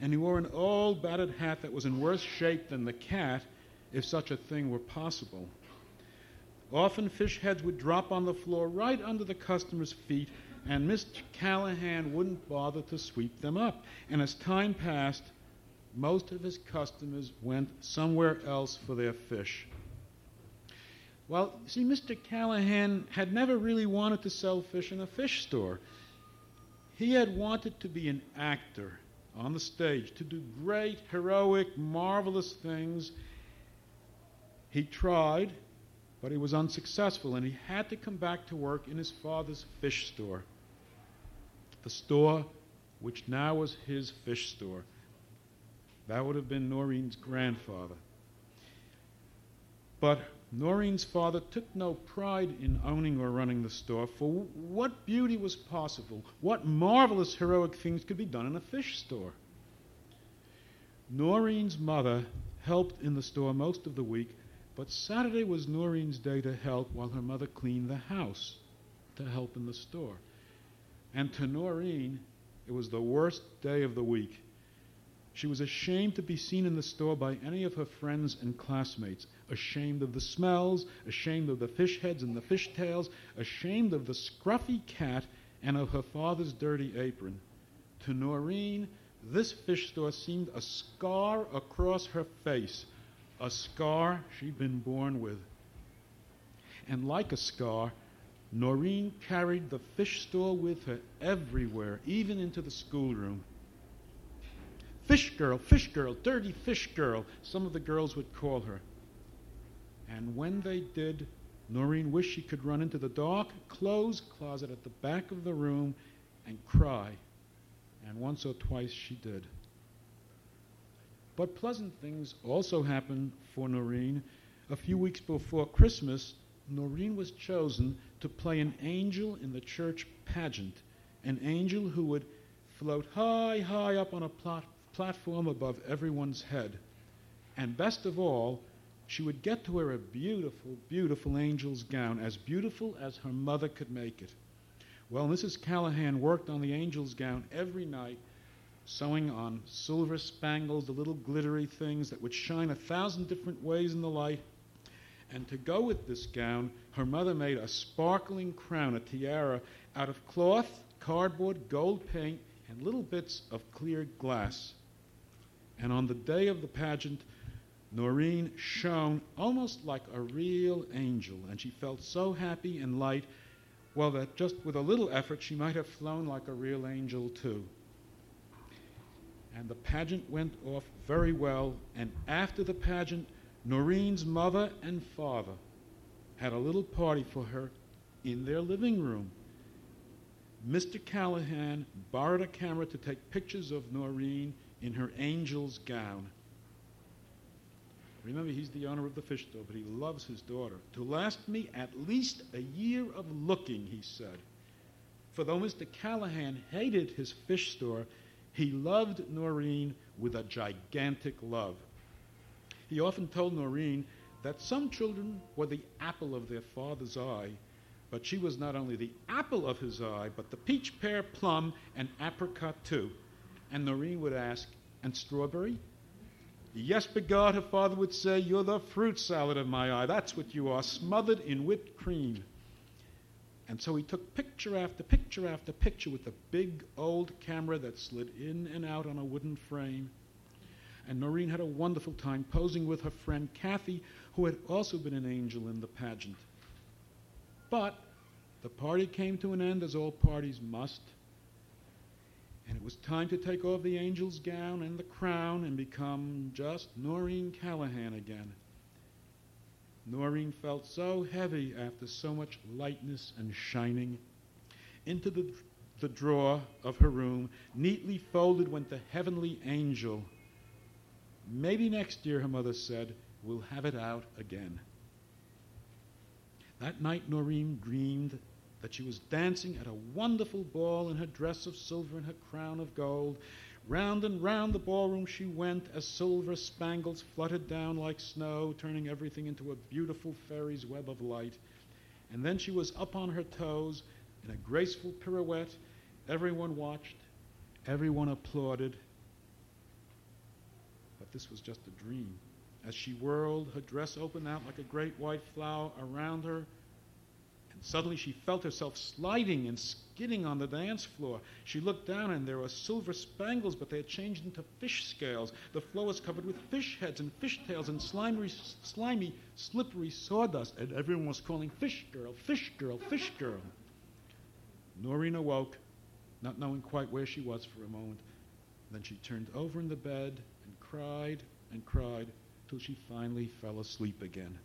and he wore an old battered hat that was in worse shape than the cat, if such a thing were possible. Often fish heads would drop on the floor right under the customer's feet, and Mr. Callahan wouldn't bother to sweep them up. And as time passed, most of his customers went somewhere else for their fish. Well, see, Mr. Callahan had never really wanted to sell fish in a fish store. He had wanted to be an actor on the stage, to do great, heroic, marvelous things. He tried, but he was unsuccessful, and he had to come back to work in his father's fish store. The store which now was his fish store. That would have been Noreen's grandfather. But Noreen's father took no pride in owning or running the store, for what beauty was possible? What marvelous heroic things could be done in a fish store? Noreen's mother helped in the store most of the week but Saturday was Noreen's day to help while her mother cleaned the house to help in the store. And to Noreen, it was the worst day of the week. She was ashamed to be seen in the store by any of her friends and classmates, ashamed of the smells, ashamed of the fish heads and the fish tails, ashamed of the scruffy cat and of her father's dirty apron. To Noreen, this fish store seemed a scar across her face, a scar she'd been born with. And like a scar, Noreen carried the fish store with her everywhere, even into the schoolroom. Fish girl, fish girl, dirty fish girl, some of the girls would call her. And when they did, Noreen wished she could run into the dark clothes closet at the back of the room and cry. And once or twice she did. But pleasant things also happened for Noreen. A few weeks before Christmas, Noreen was chosen to play an angel in the church pageant, an angel who would float high, high up on a plat- platform above everyone's head. And best of all, she would get to wear a beautiful, beautiful angel's gown, as beautiful as her mother could make it. Well, Mrs. Callahan worked on the angel's gown every night, sewing on silver spangles, the little glittery things that would shine a thousand different ways in the light. And to go with this gown, her mother made a sparkling crown, a tiara, out of cloth, cardboard, gold paint, and little bits of clear glass. And on the day of the pageant, Noreen shone almost like a real angel, and she felt so happy and light, well, that just with a little effort, she might have flown like a real angel, too. And the pageant went off very well, and after the pageant, Noreen's mother and father had a little party for her in their living room. Mr. Callahan borrowed a camera to take pictures of Noreen in her angel's gown. Remember, he's the owner of the fish store, but he loves his daughter. To last me at least a year of looking, he said. For though Mr. Callahan hated his fish store, he loved Noreen with a gigantic love. He often told Noreen that some children were the apple of their father's eye, but she was not only the apple of his eye, but the peach, pear, plum, and apricot too. And Noreen would ask, And strawberry? Yes, begod, her father would say, You're the fruit salad of my eye. That's what you are, smothered in whipped cream. And so he took picture after picture after picture with a big old camera that slid in and out on a wooden frame. And Noreen had a wonderful time posing with her friend Kathy, who had also been an angel in the pageant. But the party came to an end, as all parties must. And it was time to take off the angel's gown and the crown and become just Noreen Callahan again. Noreen felt so heavy after so much lightness and shining. Into the, the drawer of her room, neatly folded, went the heavenly angel. Maybe next year, her mother said, we'll have it out again. That night, Noreen dreamed that she was dancing at a wonderful ball in her dress of silver and her crown of gold. Round and round the ballroom she went as silver spangles fluttered down like snow, turning everything into a beautiful fairy's web of light. And then she was up on her toes in a graceful pirouette. Everyone watched, everyone applauded. But this was just a dream. As she whirled, her dress opened out like a great white flower around her. Suddenly she felt herself sliding and skidding on the dance floor. She looked down, and there were silver spangles, but they had changed into fish scales. The floor was covered with fish heads and fish tails and slimy, slimy, slippery sawdust. And everyone was calling, Fish girl, fish girl, fish girl. Noreen awoke, not knowing quite where she was for a moment. Then she turned over in the bed and cried and cried till she finally fell asleep again.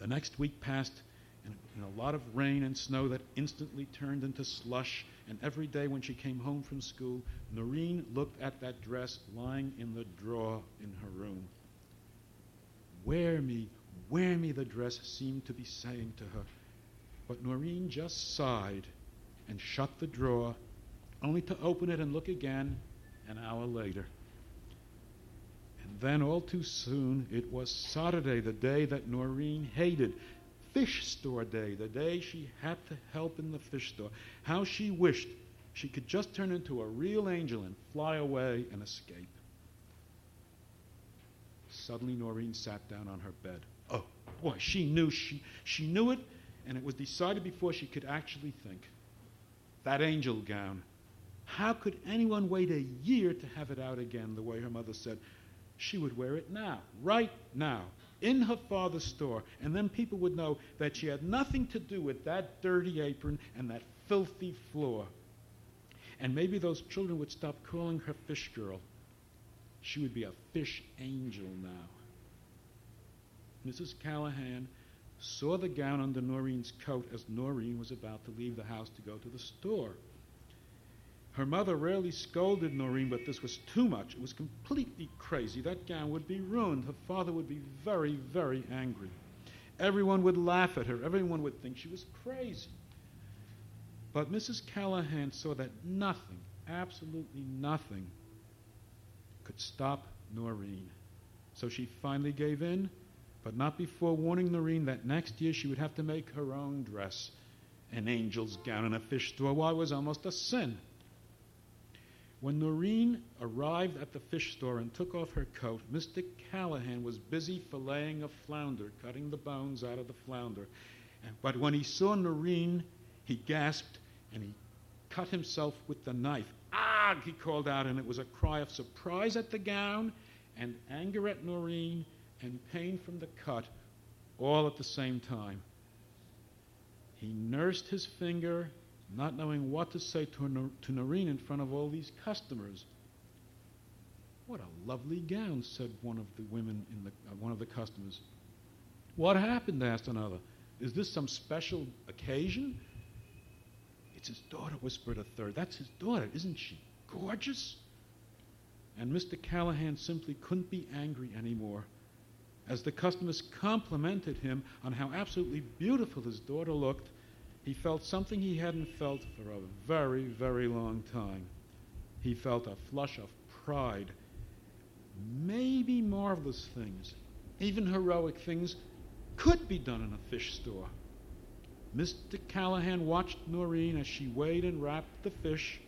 The next week passed in, in, a lot of rain and snow that instantly turned into slush. And every day when she came home from school, Noreen looked at that dress lying in the drawer in her room. Wear me, wear me, the dress seemed to be saying to her. But Noreen just sighed and shut the drawer, only to open it and look again an hour later. And then, all too soon, it was Saturday, the day that Noreen hated. Fish store day, the day she had to help in the fish store. How she wished she could just turn into a real angel and fly away and escape. Suddenly, Noreen sat down on her bed. Oh, boy, she knew she, she knew it, and it was decided before she could actually think. That angel gown. How could anyone wait a year to have it out again, the way her mother said? She would wear it now, right now, in her father's store, and then people would know that she had nothing to do with that dirty apron and that filthy floor. And maybe those children would stop calling her fish girl. She would be a fish angel now. Mrs. Callahan saw the gown under Noreen's coat as Noreen was about to leave the house to go to the store. Her mother rarely scolded Noreen, but this was too much. It was completely crazy. That gown would be ruined. Her father would be very, very angry. Everyone would laugh at her. Everyone would think she was crazy. But Mrs. Callahan saw that nothing, absolutely nothing, could stop Noreen. So she finally gave in, but not before warning Noreen that next year she would have to make her own dress. An angel's gown in a fish store, why, was almost a sin. When Noreen arrived at the fish store and took off her coat, Mr. Callahan was busy filleting a flounder, cutting the bones out of the flounder. But when he saw Noreen, he gasped and he cut himself with the knife. Ah! he called out, and it was a cry of surprise at the gown and anger at Noreen and pain from the cut all at the same time. He nursed his finger not knowing what to say to, to Noreen in front of all these customers. What a lovely gown, said one of the women in the, uh, one of the customers. What happened? asked another. Is this some special occasion? It's his daughter, whispered a third. That's his daughter. Isn't she gorgeous? And Mr. Callahan simply couldn't be angry anymore. As the customers complimented him on how absolutely beautiful his daughter looked, he felt something he hadn't felt for a very, very long time. He felt a flush of pride. Maybe marvelous things, even heroic things, could be done in a fish store. Mr. Callahan watched Noreen as she weighed and wrapped the fish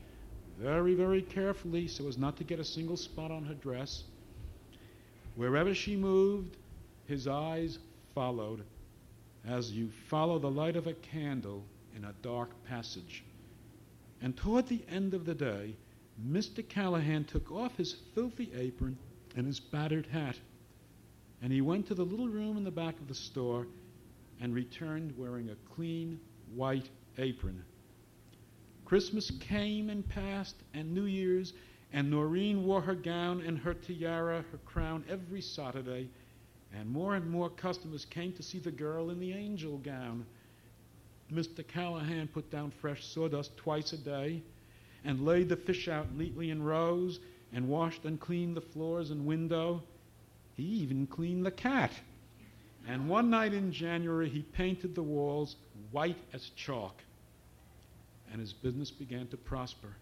very, very carefully so as not to get a single spot on her dress. Wherever she moved, his eyes followed as you follow the light of a candle in a dark passage. And toward the end of the day, Mr. Callahan took off his filthy apron and his battered hat, and he went to the little room in the back of the store and returned wearing a clean white apron. Christmas came and passed, and New Year's, and Noreen wore her gown and her tiara, her crown every Saturday and more and more customers came to see the girl in the angel gown. Mr. Callahan put down fresh sawdust twice a day and laid the fish out neatly in rows and washed and cleaned the floors and window. He even cleaned the cat. And one night in January, he painted the walls white as chalk. And his business began to prosper.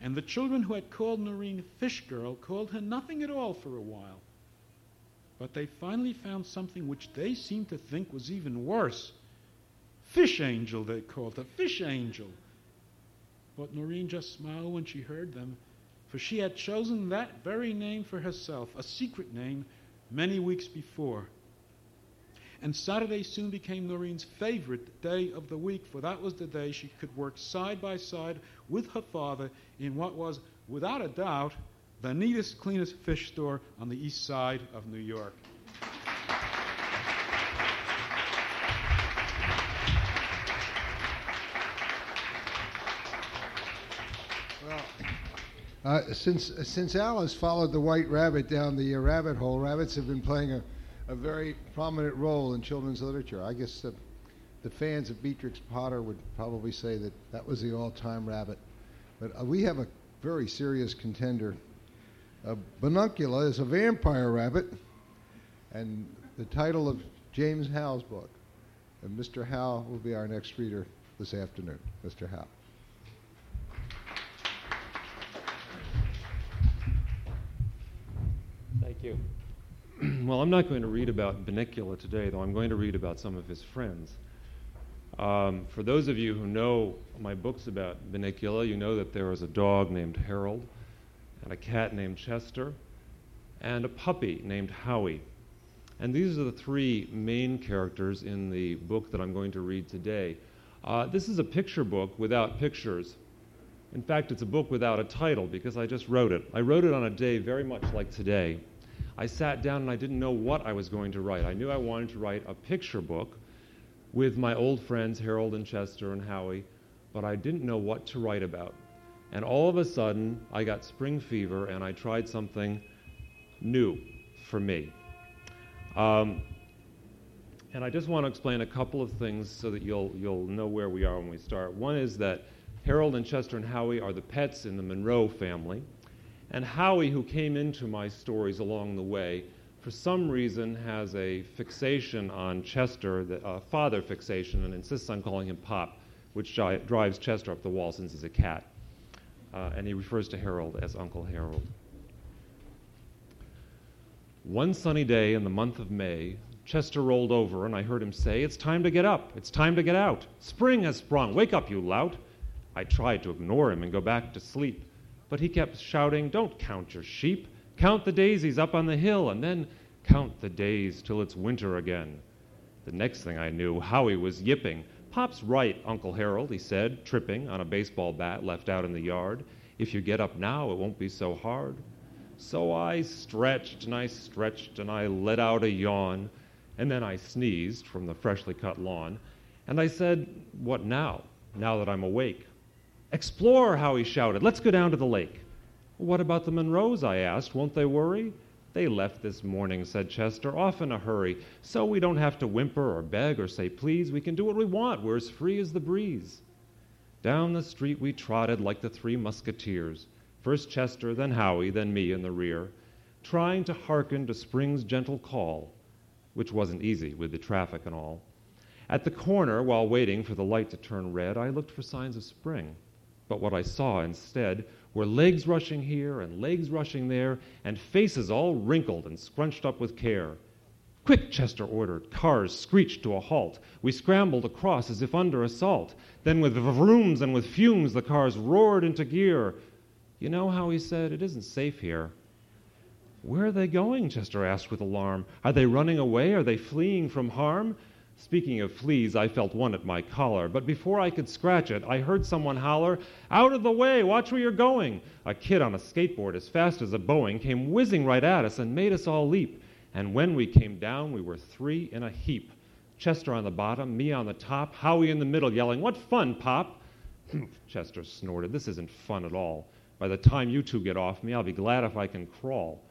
And the children who had called Noreen Fish Girl called her nothing at all for a while. But they finally found something which they seemed to think was even worse. Fish angel, they called her. Fish angel. But Noreen just smiled when she heard them, for she had chosen that very name for herself, a secret name, many weeks before. And Saturday soon became Noreen's favorite day of the week, for that was the day she could work side by side with her father in what was, without a doubt, the neatest, cleanest fish store on the east side of New York.
Well, uh, since uh, since Alice followed the white rabbit down the uh, rabbit hole, rabbits have been playing a, a very prominent role in children's literature. I guess the, the fans of Beatrix Potter would probably say that that was the all-time rabbit. But uh, we have a very serious contender a Bunnicula is a vampire rabbit, and the title of James Howe's book. And Mr. Howe will be our next reader this afternoon. Mr. Howe.
Thank you. [clears throat] well, I'm not going to read about Bunnicula today, though I'm going to read about some of his friends. Um, for those of you who know my books about Bunnicula, you know that there was a dog named Harold, and a cat named Chester, and a puppy named Howie. And these are the three main characters in the book that I'm going to read today. Uh, this is a picture book without pictures. In fact, it's a book without a title because I just wrote it. I wrote it on a day very much like today. I sat down and I didn't know what I was going to write. I knew I wanted to write a picture book with my old friends Harold and Chester and Howie, but I didn't know what to write about. And all of a sudden, I got spring fever and I tried something new for me. Um, and I just want to explain a couple of things so that you'll, you'll know where we are when we start. One is that Harold and Chester and Howie are the pets in the Monroe family. And Howie, who came into my stories along the way, for some reason has a fixation on Chester, a uh, father fixation, and insists on calling him Pop, which drives Chester up the wall since he's a cat. Uh, and he refers to Harold as Uncle Harold. One sunny day in the month of May, Chester rolled over, and I heard him say, It's time to get up. It's time to get out. Spring has sprung. Wake up, you lout. I tried to ignore him and go back to sleep, but he kept shouting, Don't count your sheep. Count the daisies up on the hill, and then count the days till it's winter again. The next thing I knew, Howie was yipping. Pop's right, Uncle Harold, he said, tripping on a baseball bat left out in the yard. If you get up now, it won't be so hard. So I stretched and I stretched and I let out a yawn, and then I sneezed from the freshly cut lawn, and I said, What now, now that I'm awake? Explore, Howie shouted. Let's go down to the lake. What about the Monroes? I asked. Won't they worry? They left this morning, said Chester, off in a hurry, so we don't have to whimper or beg or say please. We can do what we want. We're as free as the breeze. Down the street we trotted like the three musketeers, first Chester, then Howie, then me in the rear, trying to hearken to spring's gentle call, which wasn't easy with the traffic and all. At the corner, while waiting for the light to turn red, I looked for signs of spring. But what I saw instead were legs rushing here and legs rushing there, and faces all wrinkled and scrunched up with care. Quick, Chester ordered. Cars screeched to a halt. We scrambled across as if under assault. Then, with vrooms and with fumes, the cars roared into gear. You know how he said, It isn't safe here. Where are they going? Chester asked with alarm. Are they running away? Are they fleeing from harm? Speaking of fleas, I felt one at my collar, but before I could scratch it, I heard someone holler, Out of the way, watch where you're going! A kid on a skateboard as fast as a Boeing came whizzing right at us and made us all leap. And when we came down, we were three in a heap. Chester on the bottom, me on the top, Howie in the middle yelling, What fun, Pop! [clears throat] Chester snorted, This isn't fun at all. By the time you two get off me, I'll be glad if I can crawl.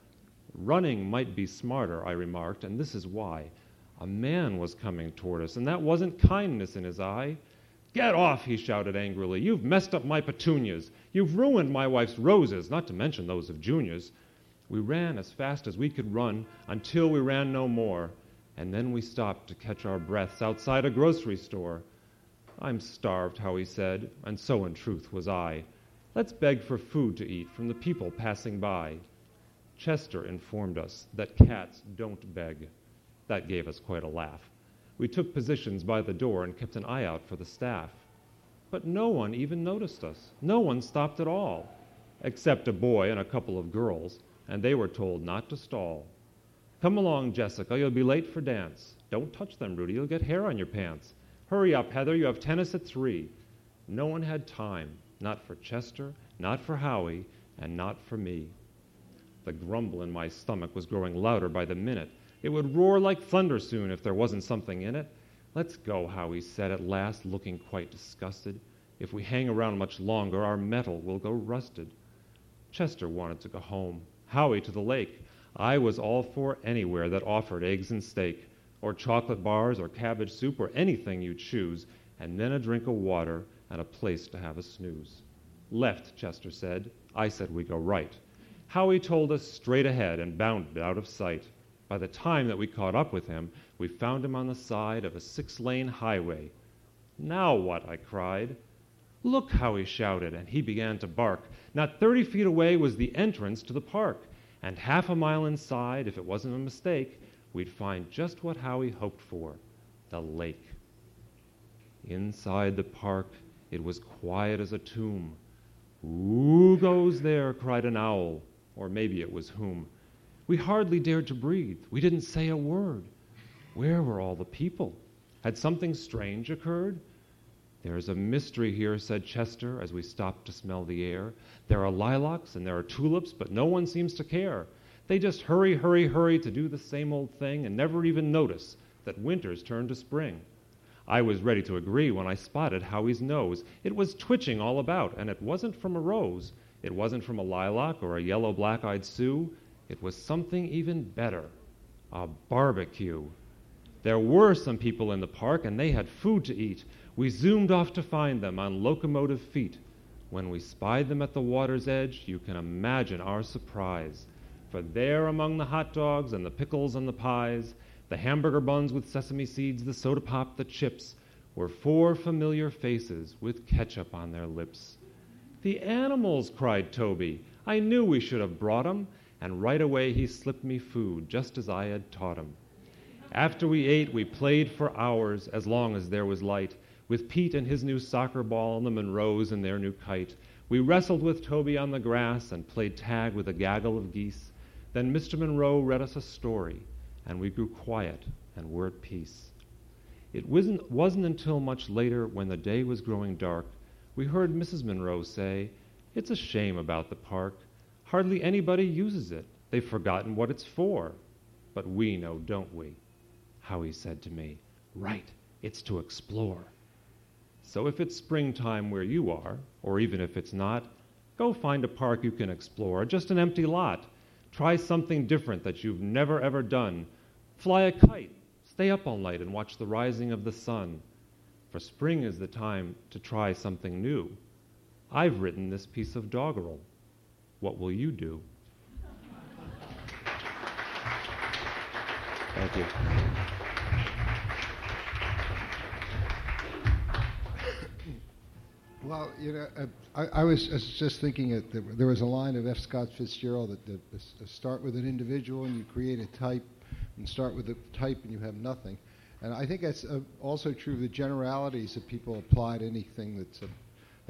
Running might be smarter, I remarked, and this is why. A man was coming toward us, and that wasn't kindness in his eye. Get off, he shouted angrily. You've messed up my petunias. You've ruined my wife's roses, not to mention those of Junior's. We ran as fast as we could run until we ran no more, and then we stopped to catch our breaths outside a grocery store. I'm starved, Howie said, and so in truth was I. Let's beg for food to eat from the people passing by. Chester informed us that cats don't beg. That gave us quite a laugh. We took positions by the door and kept an eye out for the staff. But no one even noticed us. No one stopped at all, except a boy and a couple of girls, and they were told not to stall. Come along, Jessica, you'll be late for dance. Don't touch them, Rudy, you'll get hair on your pants. Hurry up, Heather, you have tennis at three. No one had time, not for Chester, not for Howie, and not for me. The grumble in my stomach was growing louder by the minute. It would roar like thunder soon if there wasn't something in it. Let's go, Howie said at last, looking quite disgusted. If we hang around much longer, our metal will go rusted. Chester wanted to go home, Howie to the lake. I was all for anywhere that offered eggs and steak, or chocolate bars, or cabbage soup, or anything you choose, and then a drink of water and a place to have a snooze. Left, Chester said. I said we go right. Howie told us straight ahead and bounded out of sight. By the time that we caught up with him, we found him on the side of a six lane highway. Now what? I cried. Look how he shouted, and he began to bark. Not 30 feet away was the entrance to the park, and half a mile inside, if it wasn't a mistake, we'd find just what Howie hoped for the lake. Inside the park, it was quiet as a tomb. Who goes there? cried an owl, or maybe it was whom. We hardly dared to breathe. We didn't say a word. Where were all the people? Had something strange occurred? There's a mystery here, said Chester as we stopped to smell the air. There are lilacs and there are tulips, but no one seems to care. They just hurry, hurry, hurry to do the same old thing and never even notice that winter's turned to spring. I was ready to agree when I spotted Howie's nose. It was twitching all about, and it wasn't from a rose. It wasn't from a lilac or a yellow black eyed Sue. It was something even better a barbecue. There were some people in the park, and they had food to eat. We zoomed off to find them on locomotive feet. When we spied them at the water's edge, you can imagine our surprise. For there, among the hot dogs and the pickles and the pies, the hamburger buns with sesame seeds, the soda pop, the chips, were four familiar faces with ketchup on their lips. The animals, cried Toby. I knew we should have brought 'em, and right away he slipped me food, just as I had taught him. After we ate, we played for hours, as long as there was light, with Pete and his new soccer ball and the Monroes and their new kite. We wrestled with Toby on the grass and played tag with a gaggle of geese. Then Mr. Monroe read us a story, and we grew quiet and were at peace. It wasn't, wasn't until much later, when the day was growing dark, we heard Mrs. Monroe say, It's a shame about the park. Hardly anybody uses it. They've forgotten what it's for. But we know, don't we? Howie said to me, Right, it's to explore. So if it's springtime where you are, or even if it's not, go find a park you can explore, just an empty lot. Try something different that you've never ever done. Fly a kite, stay up all night and watch the rising of the sun. For spring is the time to try something new. I've written this piece of doggerel. What will you do? Thank you.
Well, you know, uh, I, I, was, just thinking that there was a line of F. Scott Fitzgerald that, that start with an individual and you create a type, and start with a type and you have nothing. And I think that's uh, also true of the generalities that people apply to anything that's uh,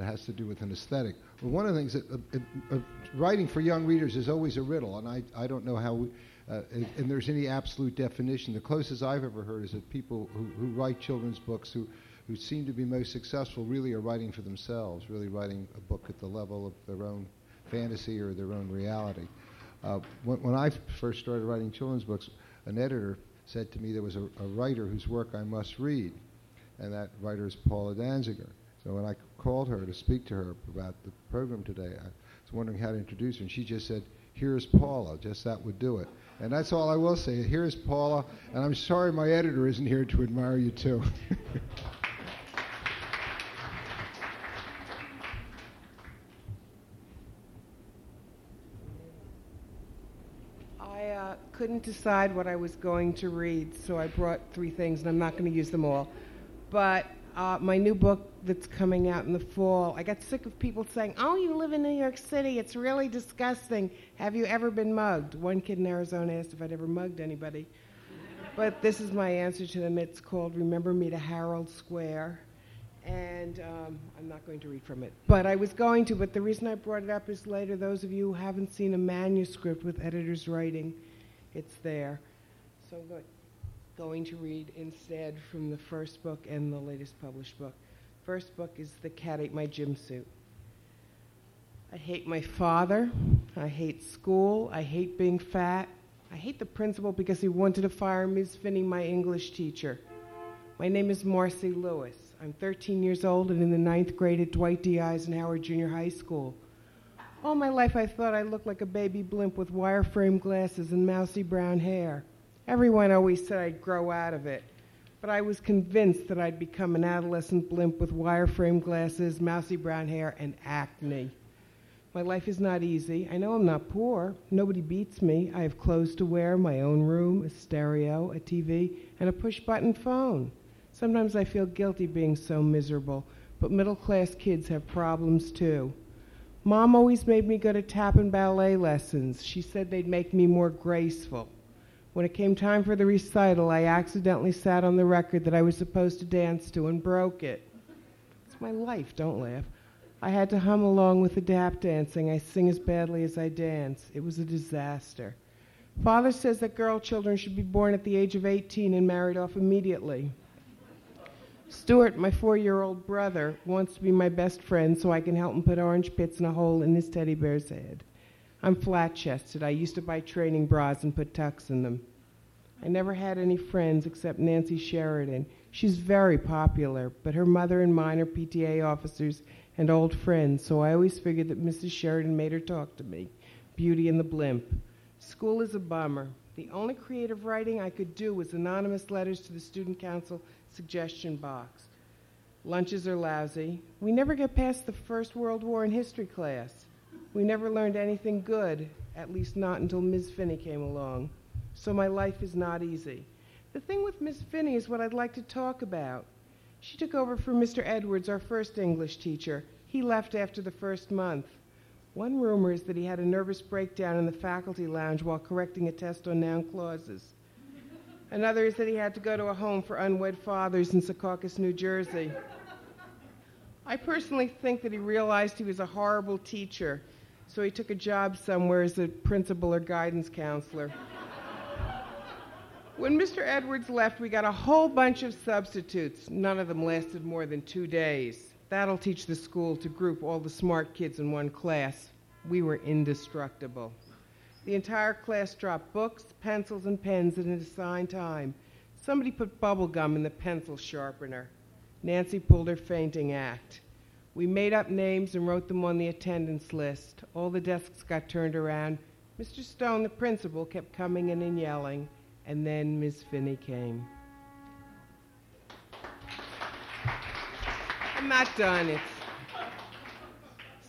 that has to do with an aesthetic. One of the things that uh, writing for young readers is always a riddle, and I, I don't know how we, and there's any absolute definition. The closest I've ever heard is that people who, who write children's books who who seem to be most successful really are writing for themselves, really writing a book at the level of their own fantasy or their own reality. Uh, when, when, I first started writing children's books, an editor said to me there was a, a, writer whose work I must read, and that writer is Paula Danziger. So when I called her to speak to her about the program today, I was wondering how to introduce her, and she just said, Here's Paula, just that would do it. And that's all I will say. Here's Paula, and I'm sorry my editor isn't here to admire you too. [laughs]
I uh couldn't decide what I was going to read, so I brought three things, and I'm not going to use them all. But uh, my new book that's coming out in the fall, I got sick of people saying, Oh, you live in New York City. It's really disgusting. Have you ever been mugged? One kid in Arizona asked if I'd ever mugged anybody. but this is my answer to them. It's called Remember Me to Herald Square. And um, I'm not going to read from it. But I was going to, but the reason I brought it up is later, those of you who haven't seen a manuscript with editor's writing, it's there. So I'm going, going to read instead from the first book and the latest published book. First book is The Cat Ate My Gymsuit. I hate my father. I hate school. I hate being fat. I hate the principal because he wanted to fire Ms. Finney, my English teacher. My name is Marcy Lewis. I'm 13 years old and in the ninth grade at Dwight D. Eisenhower Junior High School. All my life I thought I looked like a baby blimp with wireframe glasses and mousy brown hair. Everyone always said I'd grow out of it, but I was convinced that I'd become an adolescent blimp with wireframe glasses, mousy brown hair, and acne. My life is not easy. I know I'm not poor. Nobody beats me. I have clothes to wear, my own room, a stereo, a TV, and a push button phone. Sometimes I feel guilty being so miserable, but middle class kids have problems too. Mom always made me go to tap and ballet lessons. She said they'd make me more graceful. When it came time for the recital, I accidentally sat on the record that I was supposed to dance to and broke it. It's my life, don't laugh. I had to hum along with the dap dancing. I sing as badly as I dance. It was a disaster. Father says that girl children should be born at the age of 18 and married off immediately. Stuart, my four year old brother, wants to be my best friend so I can help him put orange pits in a hole in his teddy bear's head. I'm flat chested. I used to buy training bras and put tucks in them. I never had any friends except Nancy Sheridan. She's very popular, but her mother and mine are PTA officers and old friends, so I always figured that Mrs. Sheridan made her talk to me. Beauty and the Blimp. School is a bummer. The only creative writing I could do was anonymous letters to the student council suggestion box. Lunches are lousy. We never get past the First World War in history class. We never learned anything good, at least not until Ms. Finney came along. So my life is not easy. The thing with Miss Finney is what I'd like to talk about. She took over for Mr. Edwards, our first English teacher. He left after the first month. One rumor is that he had a nervous breakdown in the faculty lounge while correcting a test on noun clauses. Another is that he had to go to a home for unwed fathers in Secaucus, New Jersey. I personally think that he realized he was a horrible teacher, so he took a job somewhere as a principal or guidance counselor. When Mr. Edwards left, we got a whole bunch of substitutes. None of them lasted more than two days. That'll teach the school to group all the smart kids in one class. We were indestructible. The entire class dropped books, pencils, and pens at an assigned time. Somebody put bubble gum in the pencil sharpener. Nancy pulled her fainting act. We made up names and wrote them on the attendance list. All the desks got turned around. Mr. Stone, the principal, kept coming in and yelling, and then Miss Finney came. I'm not done. It's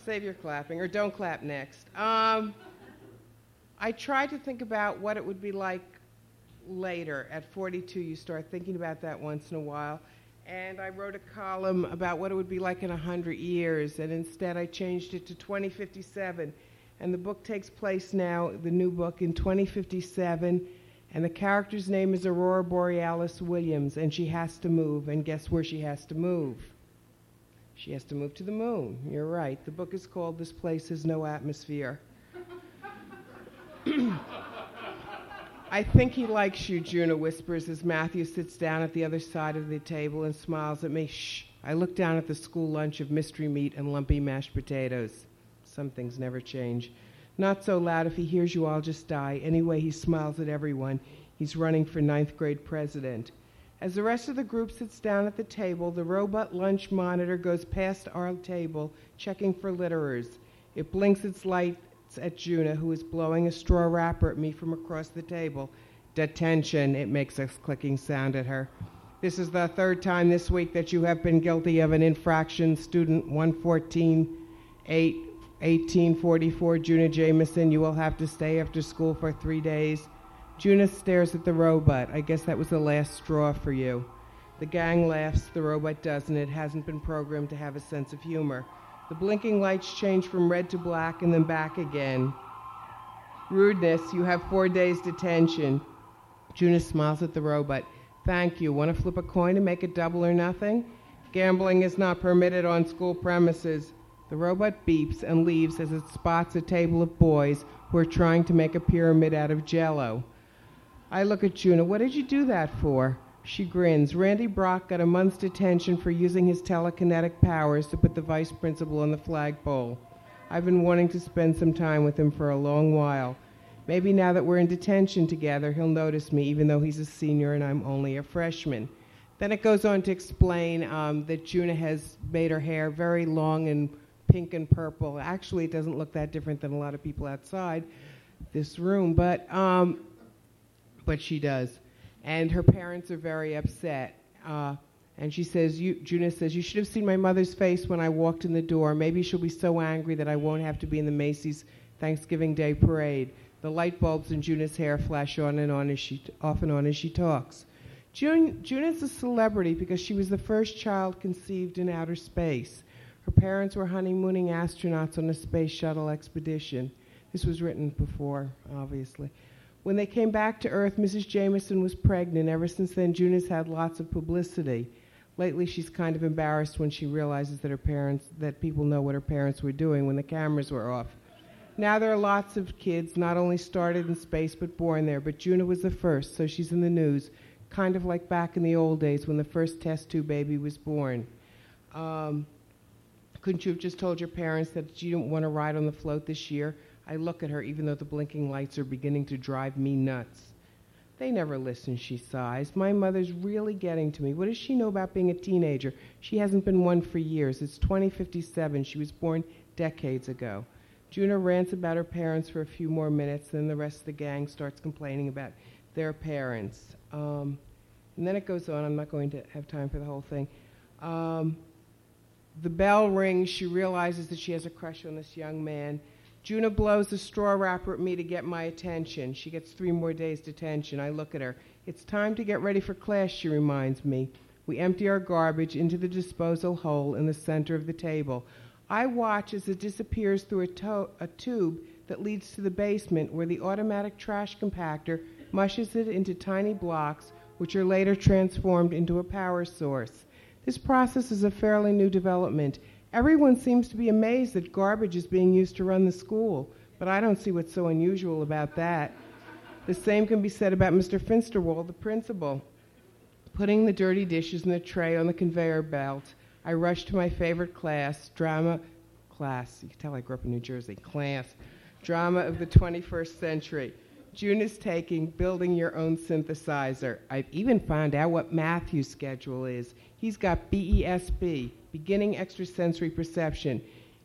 save your clapping, or don't clap next. Um, I tried to think about what it would be like later. At 42, you start thinking about that once in a while. And I wrote a column about what it would be like in 100 years, and instead I changed it to 2057. And the book takes place now, the new book, in 2057. And the character's name is Aurora Borealis Williams, and she has to move. And guess where she has to move? She has to move to the moon. You're right. The book is called This Place Has No Atmosphere. [clears throat] I think he likes you, Juna whispers as Matthew sits down at the other side of the table and smiles at me. Shh. I look down at the school lunch of mystery meat and lumpy mashed potatoes. Some things never change. Not so loud. If he hears you, I'll just die. Anyway, he smiles at everyone. He's running for ninth grade president. As the rest of the group sits down at the table, the robot lunch monitor goes past our table, checking for litterers. It blinks its light at Juna, who is blowing a straw wrapper at me from across the table. Detention, it makes a clicking sound at her. This is the third time this week that you have been guilty of an infraction. Student 114 8 1844, Juna Jameson. You will have to stay after school for three days. Juna stares at the robot. I guess that was the last straw for you. The gang laughs. The robot doesn't. It hasn't been programmed to have a sense of humor. The blinking lights change from red to black and then back again. Rudeness, you have four days detention. Juna smiles at the robot. Thank you. Want to flip a coin and make it double or nothing? Gambling is not permitted on school premises. The robot beeps and leaves as it spots a table of boys who are trying to make a pyramid out of jello. I look at Juna. What did you do that for? She grins. Randy Brock got a month's detention for using his telekinetic powers to put the vice principal on the flagpole. I've been wanting to spend some time with him for a long while. Maybe now that we're in detention together, he'll notice me, even though he's a senior and I'm only a freshman. Then it goes on to explain um, that Juna has made her hair very long and pink and purple. Actually, it doesn't look that different than a lot of people outside this room, but um, but she does and her parents are very upset. Uh, and she says, you, says, you should have seen my mother's face when I walked in the door. Maybe she'll be so angry that I won't have to be in the Macy's Thanksgiving Day parade. The light bulbs in Juna's hair flash on and on as she, off and on as she talks. June, Juna's a celebrity because she was the first child conceived in outer space. Her parents were honeymooning astronauts on a space shuttle expedition. This was written before, obviously. When they came back to Earth, Mrs. Jameson was pregnant. Ever since then, June has had lots of publicity. Lately, she's kind of embarrassed when she realizes that her parents, that people know what her parents were doing when the cameras were off. Now there are lots of kids, not only started in space but born there, but Juna was the first, so she's in the news, kind of like back in the old days when the first test tube baby was born. Um, couldn't you have just told your parents that you didn't want to ride on the float this year? I look at her, even though the blinking lights are beginning to drive me nuts. They never listen, she sighs. My mother's really getting to me. What does she know about being a teenager? She hasn't been one for years. It's 2057. She was born decades ago. Juna rants about her parents for a few more minutes, then the rest of the gang starts complaining about their parents. Um, and then it goes on. I'm not going to have time for the whole thing. Um, the bell rings. She realizes that she has a crush on this young man. Juna blows the straw wrapper at me to get my attention. She gets three more days' detention. I look at her. It's time to get ready for class, she reminds me. We empty our garbage into the disposal hole in the center of the table. I watch as it disappears through a, to- a tube that leads to the basement where the automatic trash compactor mushes it into tiny blocks, which are later transformed into a power source. This process is a fairly new development. Everyone seems to be amazed that garbage is being used to run the school, but I don't see what's so unusual about that. The same can be said about Mr. Finsterwald, the principal. Putting the dirty dishes in the tray on the conveyor belt, I rush to my favorite class, drama class. You can tell I grew up in New Jersey. Class, drama of the 21st century. June is taking building your own synthesizer. I've even found out what Matthew's schedule is. He's got BESP, beginning extrasensory perception.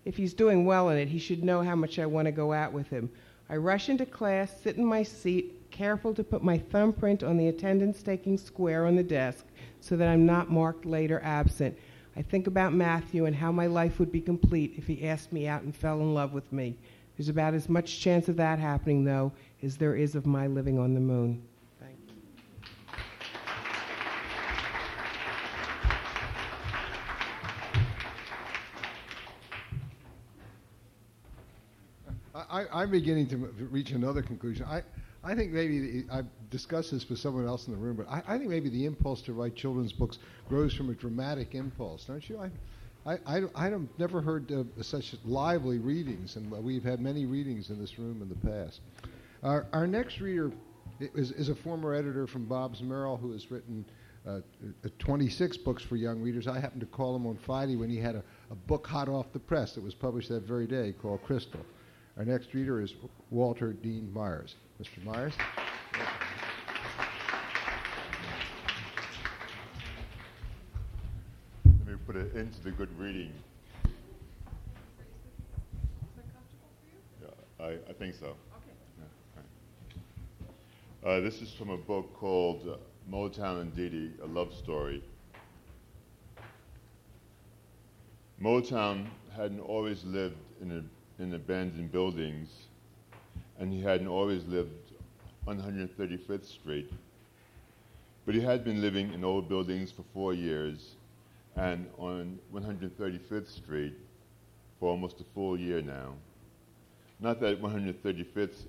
If he's doing well in it, he should know how much I want to go out with him. I rush into class, sit in my seat, careful to put my thumbprint on the attendance taking square on the desk so that I'm not marked late or absent. I think about Matthew and how my life would be complete if he asked me out and fell in love with me. There's about as much chance of that happening, though, as there is of my living on the moon.
I, I'm beginning to reach another conclusion. I, I think maybe the, I've discussed this with someone else in the room, but I, I think maybe the impulse to write children's books grows from a dramatic impulse, don't you? I, I, I, have never heard such lively readings, and we've had many readings in this room in the past. Our, our next reader is, is a former editor from Bobbs-Merrill who has written uh, uh, 26 books for young readers. I happened to call him on Friday when he had a, a book hot off the press that was published that very day called Crystal. Our next reader is Walter Dean Myers. Mr. Myers?
Let me put it into the good reading. Yeah, I, I think so. Yeah, right. Uh, this is from a book called uh, Motown and Didi, a love story. Motown hadn't always lived in, a, in abandoned buildings, and he hadn't always lived on 135th Street. But he had been living in old buildings for four years and on 135th Street for almost a full year now. Not that 135th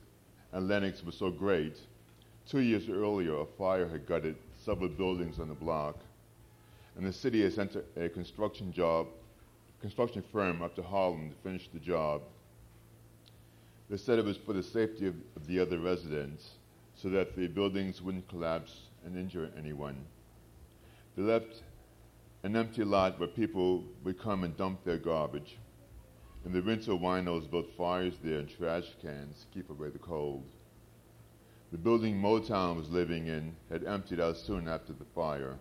and Lenox was so great. Two years earlier, a fire had gutted several buildings on the block, and the city had sent a, construction job, construction firm up to Harlem to finish the job. They said it was for the safety of, of the other residents, so that the buildings wouldn't collapse and injure anyone. They left an empty lot where people would come and dump their garbage. In the winter, winos built fires there and trash cans to keep away the cold. The building Motown was living in had emptied out soon after the fire.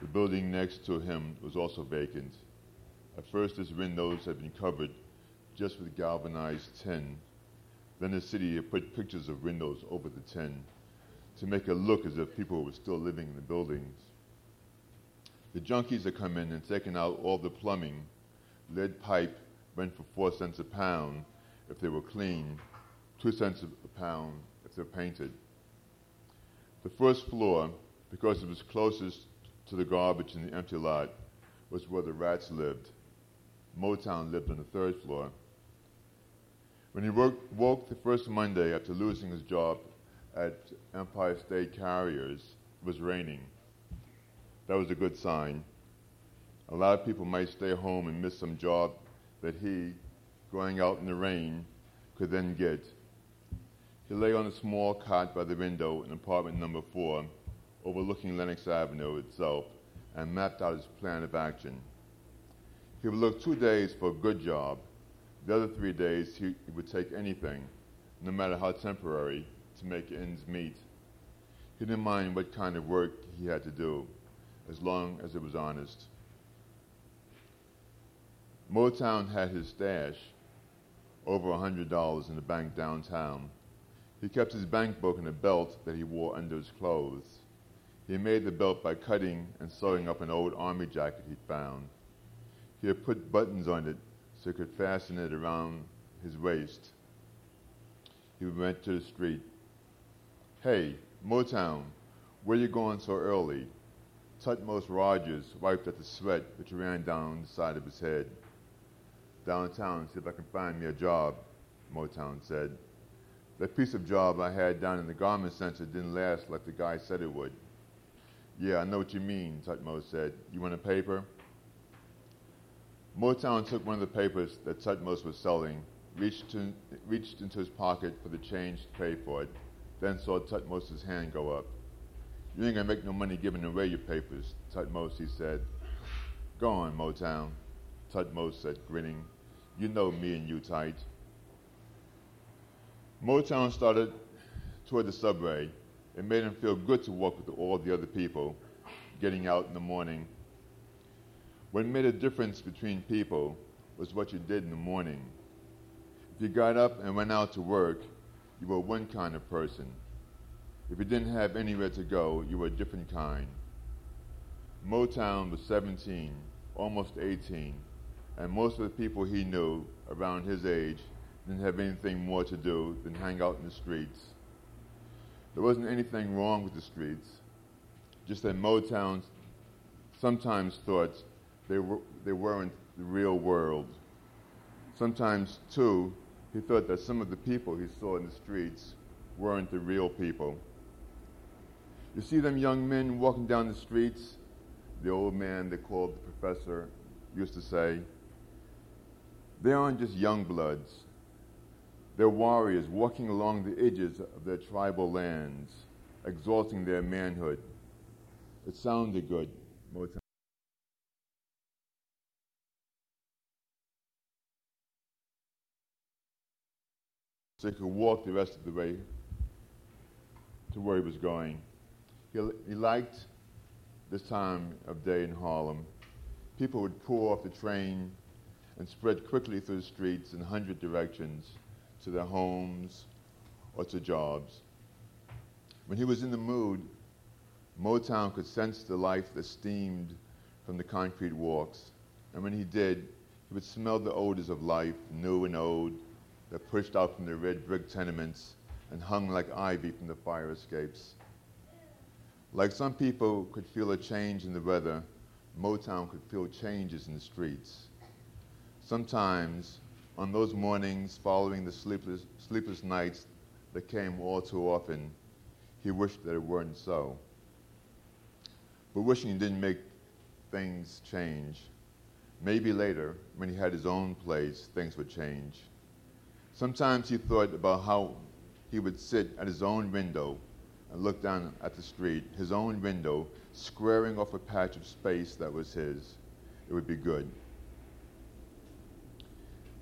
The building next to him was also vacant. At first, its windows had been covered just with galvanized tin. Then the city put pictures of windows over the tin to make it look as if people were still living in the buildings. The junkies had come in and taken out all the plumbing. Lead pipe went for four cents a pound if they were clean, two cents a pound if they're painted. The first floor, because it was closest to the garbage in the empty lot, was where the rats lived. Motown lived on the third floor. When he woke, woke the first Monday after losing his job at Empire State Carriers, it was raining. That was a good sign. A lot of people might stay home and miss some job that he, going out in the rain, could then get. He lay on a small cot by the window in apartment number four, overlooking Lenox Avenue itself, and mapped out his plan of action. He would look two days for a good job. The other three days, he, would take anything, no matter how temporary, to make ends meet. He didn't mind what kind of work he had to do, as long as it was honest. Motown had his stash, over a $100 in the bank downtown. He kept his bank book in a belt that he wore under his clothes. He made the belt by cutting and sewing up an old army jacket he'd found. He had put buttons on it so he could fasten it around his waist. He went to the street. Hey, Motown, where you going so early? Tutmos Rogers wiped at the sweat which ran down the side of his head. Downtown, see if I can find me a job, Motown said. That piece of job I had down in the garment center didn't last like the guy said it would. Yeah, I know what you mean, Tutmos said. You want a paper? Motown took one of the papers that Tutmos was selling, reached, to, reached into his pocket for the change to pay for it, then saw Tutmos's hand go up. You ain't gonna make no money giving away your papers, Tutmos, he said. Go on, Motown, Tutmos said, grinning. You know me and you tight. Motown started toward the subway. It made him feel good to walk with all the other people, getting out in the morning. What made a difference between people was what you did in the morning. If you got up and went out to work, you were one kind of person. If you didn't have anywhere to go, you were a different kind. Motown was 17, almost 18, and most of the people he knew around his age didn't have anything more to do than hang out in the streets. There wasn't anything wrong with the streets, just that Motown sometimes thought they, were, they weren't the real world. Sometimes, too, he thought that some of the people he saw in the streets weren't the real people. You see them young men walking down the streets? The old man they called the professor used to say, they aren't just young bloods. They're warriors walking along the edges of their tribal lands, exalting their manhood. It sounded good, So he could walk the rest of the way to where he was going. He, he liked this time of day in Harlem. People would pour off the train and spread quickly through the streets in hundred directions to their homes or to jobs. When he was in the mood, Motown could sense the life that steamed from the concrete walks. And when he did, he would smell the odors of life, new and old, that pushed out from the red brick tenements and hung like ivy from the fire escapes. Like some people could feel a change in the weather, Motown could feel changes in the streets. Sometimes, on those mornings following the sleepless, sleepless nights that came all too often, he wished that it weren't so. But wishing didn't make things change. Maybe later, when he had his own place, things would change. Sometimes he thought about how he would sit at his own window and look down at the street, his own window, squaring off a patch of space that was his. It would be good.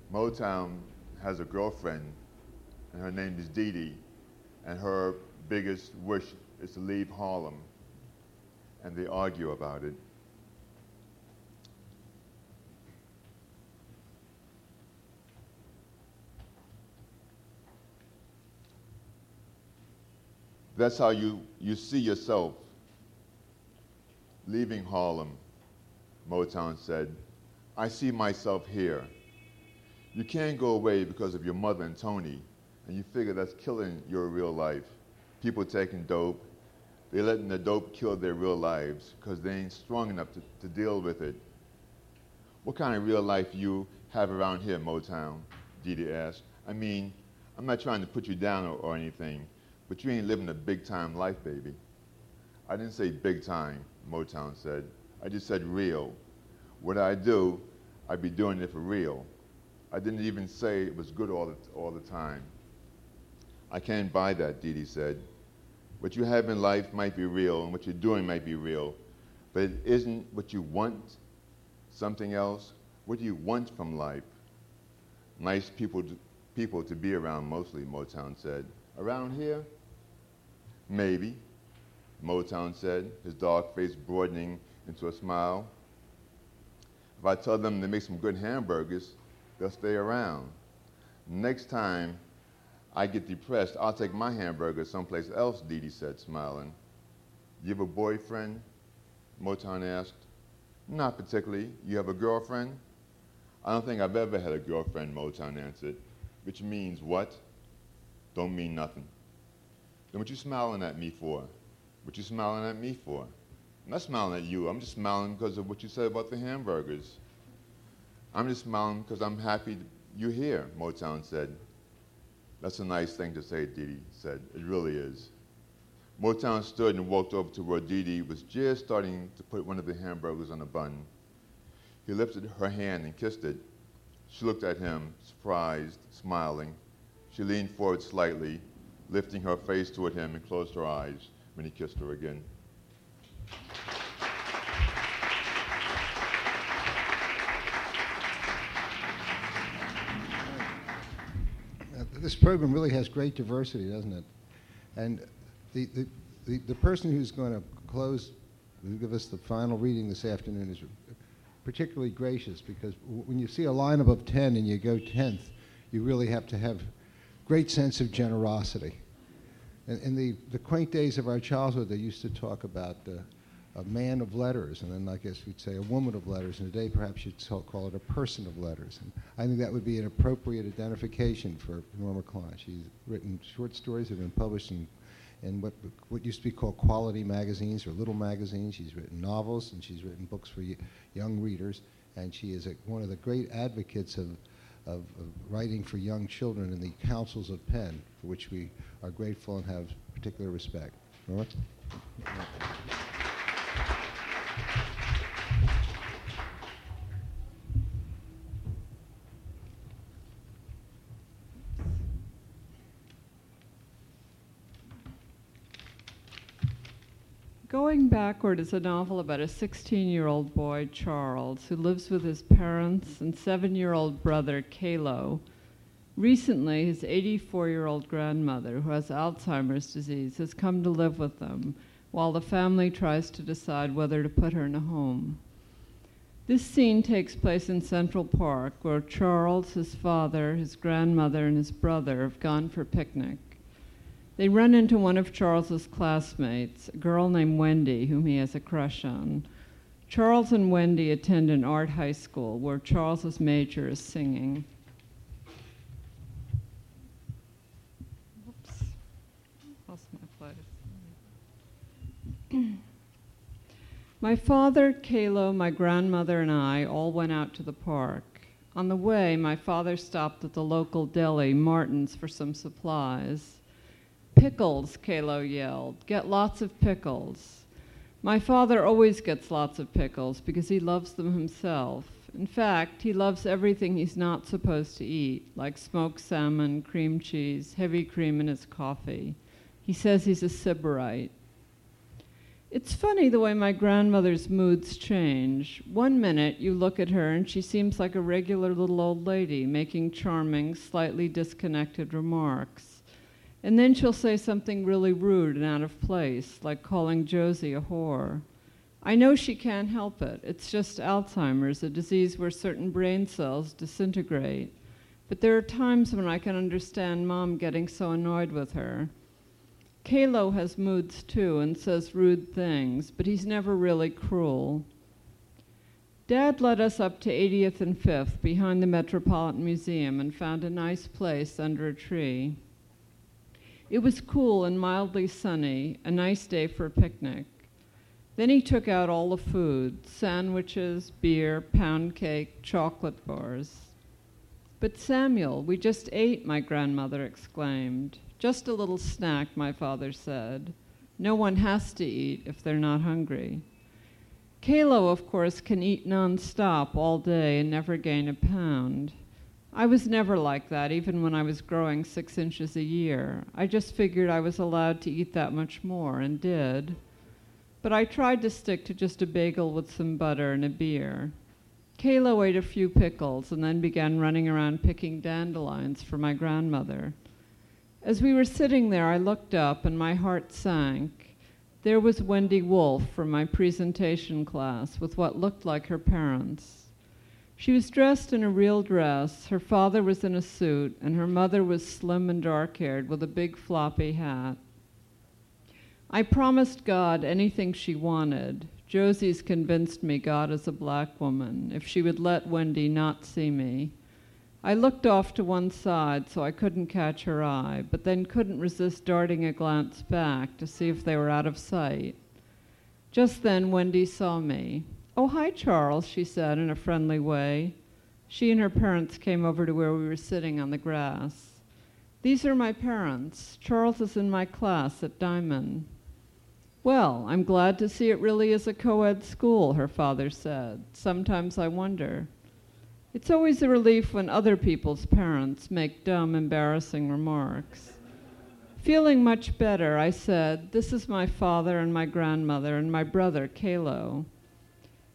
Motown has a girlfriend, and her name is Didi, and her biggest wish is to leave Harlem, and they argue about it. That's how you, you see yourself leaving Harlem, Motown said. I see myself here. You can't go away because of your mother and Tony, and you figure that's killing your real life. People taking dope, they're letting the dope kill their real lives because they ain't strong enough to, to deal with it. What kind of real life you have around here, Motown? Dee asked. I mean, I'm not trying to put you down or, or anything, but you ain't living a big time life, baby. I didn't say big time, Motown said. I just said real. What I do, I be doing it for real. I didn't even say it was good all the, all the time. I can't buy that, Didi said. What you have in life might be real, and what you're doing might be real, but it isn't what you want something else. What do you want from life? Nice people people to be around, mostly, Motown said. Around here? Maybe, Motown said, his dark face broadening into a smile. If I tell them to make some good hamburgers, they'll stay around. Next time I get depressed, I'll take my hamburger someplace else, Didi said, smiling. You have a boyfriend? Motown asked. Not particularly. You have a girlfriend? I don't think I've ever had a girlfriend, Motown answered. Which means what? Don't mean nothing. Then what you smiling at me for? What you smiling at me for? I'm not smiling at you. I'm just smiling because of what you said about the hamburgers. I'm just smiling because I'm happy you're here, Motown said. That's a nice thing to say, Dee said. It really is. Motown stood and walked over to where Dee was just starting to put one of the hamburgers on a bun. He lifted her hand and kissed it. She looked at him, surprised, smiling. She leaned forward slightly, lifting her face toward him and closed her eyes when he kissed her again.
This program really has great diversity, doesn't it? And the, the, the, the person who's going to close, give us the final reading this afternoon is particularly gracious because w- when you see a lineup of 10 and you go 10th, you really have to have great sense of generosity. In, in the, the quaint days of our childhood, they used to talk about uh, a man of letters, and then I guess we'd say a woman of letters, and today perhaps you'd call it a person of letters. And I think that would be an appropriate identification for Norma Klein. She's written short stories that have been published in, in what, what used to be called quality magazines or little magazines. She's written novels, and she's written books for y- young readers, and she is a, one of the great advocates of, of, of writing for young children in the councils of PEN, for which we are grateful and have particular respect.
Going Backward is a novel about a 16 year old boy, Charles, who lives with his parents and seven year old brother, Kalo. Recently, his 84 year old grandmother, who has Alzheimer's disease, has come to live with them while the family tries to decide whether to put her in a home. This scene takes place in Central Park, where Charles, his father, his grandmother, and his brother have gone for picnic. They run into one of Charles's classmates, a girl named Wendy, whom he has a crush on. Charles and Wendy attend an art high school where Charles's major is singing. Whoops. Lost my place. [clears throat] My father, Kalo, my grandmother, and I all went out to the park. On the way, my father stopped at the local deli, Martin's, for some supplies. Pickles, Kalo yelled. Get lots of pickles. My father always gets lots of pickles because he loves them himself. In fact, he loves everything he's not supposed to eat, like smoked salmon, cream cheese, heavy cream in his coffee. He says he's a sybarite. It's funny the way my grandmother's moods change. One minute you look at her and she seems like a regular little old lady making charming, slightly disconnected remarks. And then she'll say something really rude and out of place, like calling Josie a whore. I know she can't help it. It's just Alzheimer's, a disease where certain brain cells disintegrate. But there are times when I can understand mom getting so annoyed with her. Kalo has moods too and says rude things, but he's never really cruel. Dad led us up to 80th and 5th behind the Metropolitan Museum and found a nice place under a tree. It was cool and mildly sunny, a nice day for a picnic. Then he took out all the food sandwiches, beer, pound cake, chocolate bars. But Samuel, we just ate, my grandmother exclaimed. Just a little snack, my father said. No one has to eat if they're not hungry. Kalo, of course, can eat nonstop all day and never gain a pound. I was never like that, even when I was growing six inches a year. I just figured I was allowed to eat that much more, and did. But I tried to stick to just a bagel with some butter and a beer. Kalo ate a few pickles and then began running around picking dandelions for my grandmother. As we were sitting there, I looked up and my heart sank. There was Wendy Wolf from my presentation class with what looked like her parents. She was dressed in a real dress, her father was in a suit, and her mother was slim and dark haired with a big floppy hat. I promised God anything she wanted. Josie's convinced me God is a black woman, if she would let Wendy not see me. I looked off to one side so I couldn't catch her eye, but then couldn't resist darting a glance back to see if they were out of sight. Just then, Wendy saw me. Oh, hi, Charles, she said in a friendly way. She and her parents came over to where we were sitting on the grass. These are my parents. Charles is in my class at Diamond. Well, I'm glad to see it really is a co ed school, her father said. Sometimes I wonder. It's always a relief when other people's parents make dumb, embarrassing remarks. Feeling much better, I said, This is my father and my grandmother and my brother, Kalo.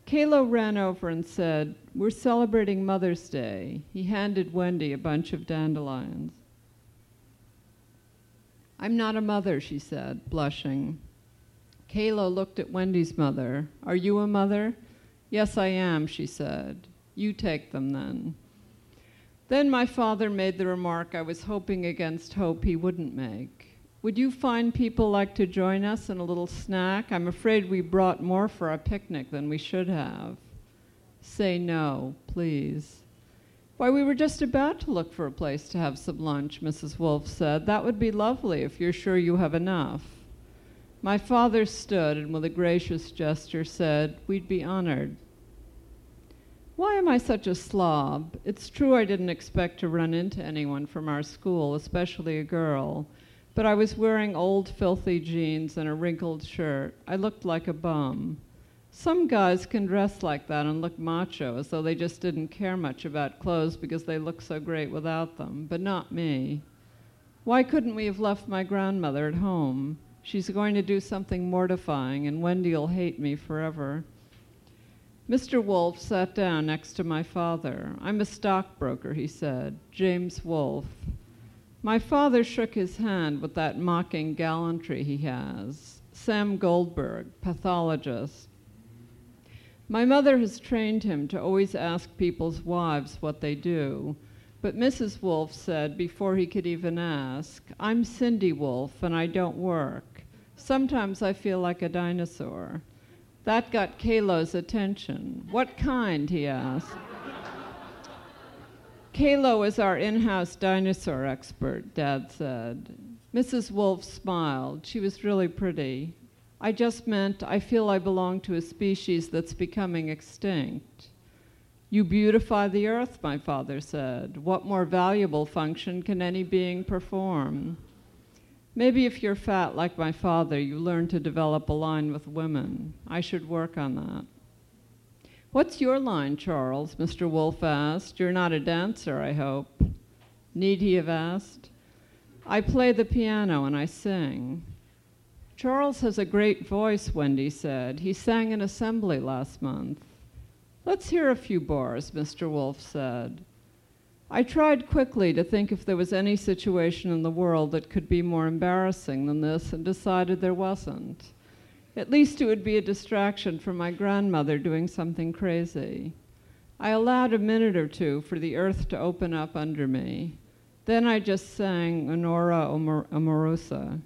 Kalo ran over and said, We're celebrating Mother's Day. He handed Wendy a bunch of dandelions. I'm not a mother, she said, blushing. Kalo looked at Wendy's mother. Are you a mother? Yes, I am, she said. You take them then. Then my father made the remark I was hoping against hope he wouldn't make. Would you find people like to join us in a little snack? I'm afraid we brought more for our picnic than we should have. Say no, please. Why, we were just about to look for a place to have some lunch, Mrs. Wolf said. That would be lovely if you're sure you have enough. My father stood and with a gracious gesture said, We'd be honored. Why am I such a slob? It's true I didn't expect to run into anyone from our school, especially a girl, but I was wearing old filthy jeans and a wrinkled shirt. I looked like a bum. Some guys can dress like that and look macho, as though they just didn't care much about clothes because they look so great without them, but not me. Why couldn't we have left my grandmother at home? She's going to do something mortifying, and Wendy'll hate me forever. Mr. Wolf sat down next to my father. I'm a stockbroker, he said, James Wolf. My father shook his hand with that mocking gallantry he has. Sam Goldberg, pathologist. My mother has trained him to always ask people's wives what they do. But Mrs. Wolf said before he could even ask, I'm Cindy Wolf and I don't work. Sometimes I feel like a dinosaur. That got Kalo's attention. What kind? he asked. Kalo is our in house dinosaur expert, Dad said. Mrs. Wolf smiled. She was really pretty. I just meant I feel I belong to a species that's becoming extinct. You beautify the earth, my father said. What more valuable function can any being perform? Maybe if you're fat like my father, you learn to develop a line with women. I should work on that. What's your line, Charles? Mr. Wolf asked. You're not a dancer, I hope. Need he have asked? I play the piano and I sing. Charles has a great voice, Wendy said. He sang in assembly last month. Let's hear a few bars, Mr. Wolf said. I tried quickly to think if there was any situation in the world that could be more embarrassing than this and decided there wasn't. At least it would be a distraction from my grandmother doing something crazy. I allowed a minute or two for the earth to open up under me. Then I just sang Onora Amorosa.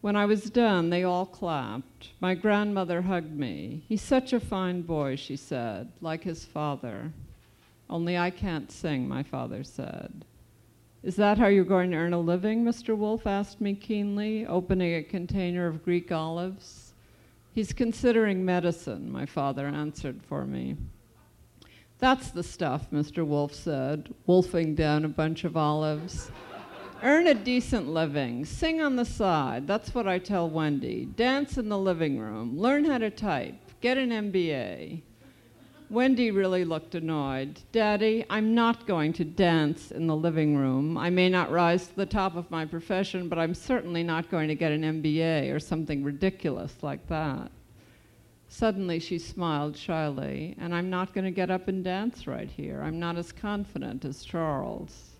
When I was done, they all clapped. My grandmother hugged me. He's such a fine boy, she said, like his father. Only I can't sing, my father said. Is that how you're going to earn a living? Mr. Wolf asked me keenly, opening a container of Greek olives. He's considering medicine, my father answered for me. That's the stuff, Mr. Wolf said, wolfing down a bunch of olives. Earn a decent living. Sing on the side. That's what I tell Wendy. Dance in the living room. Learn how to type. Get an MBA. Wendy really looked annoyed. Daddy, I'm not going to dance in the living room. I may not rise to the top of my profession, but I'm certainly not going to get an MBA or something ridiculous like that. Suddenly she smiled shyly, and I'm not going to get up and dance right here. I'm not as confident as Charles.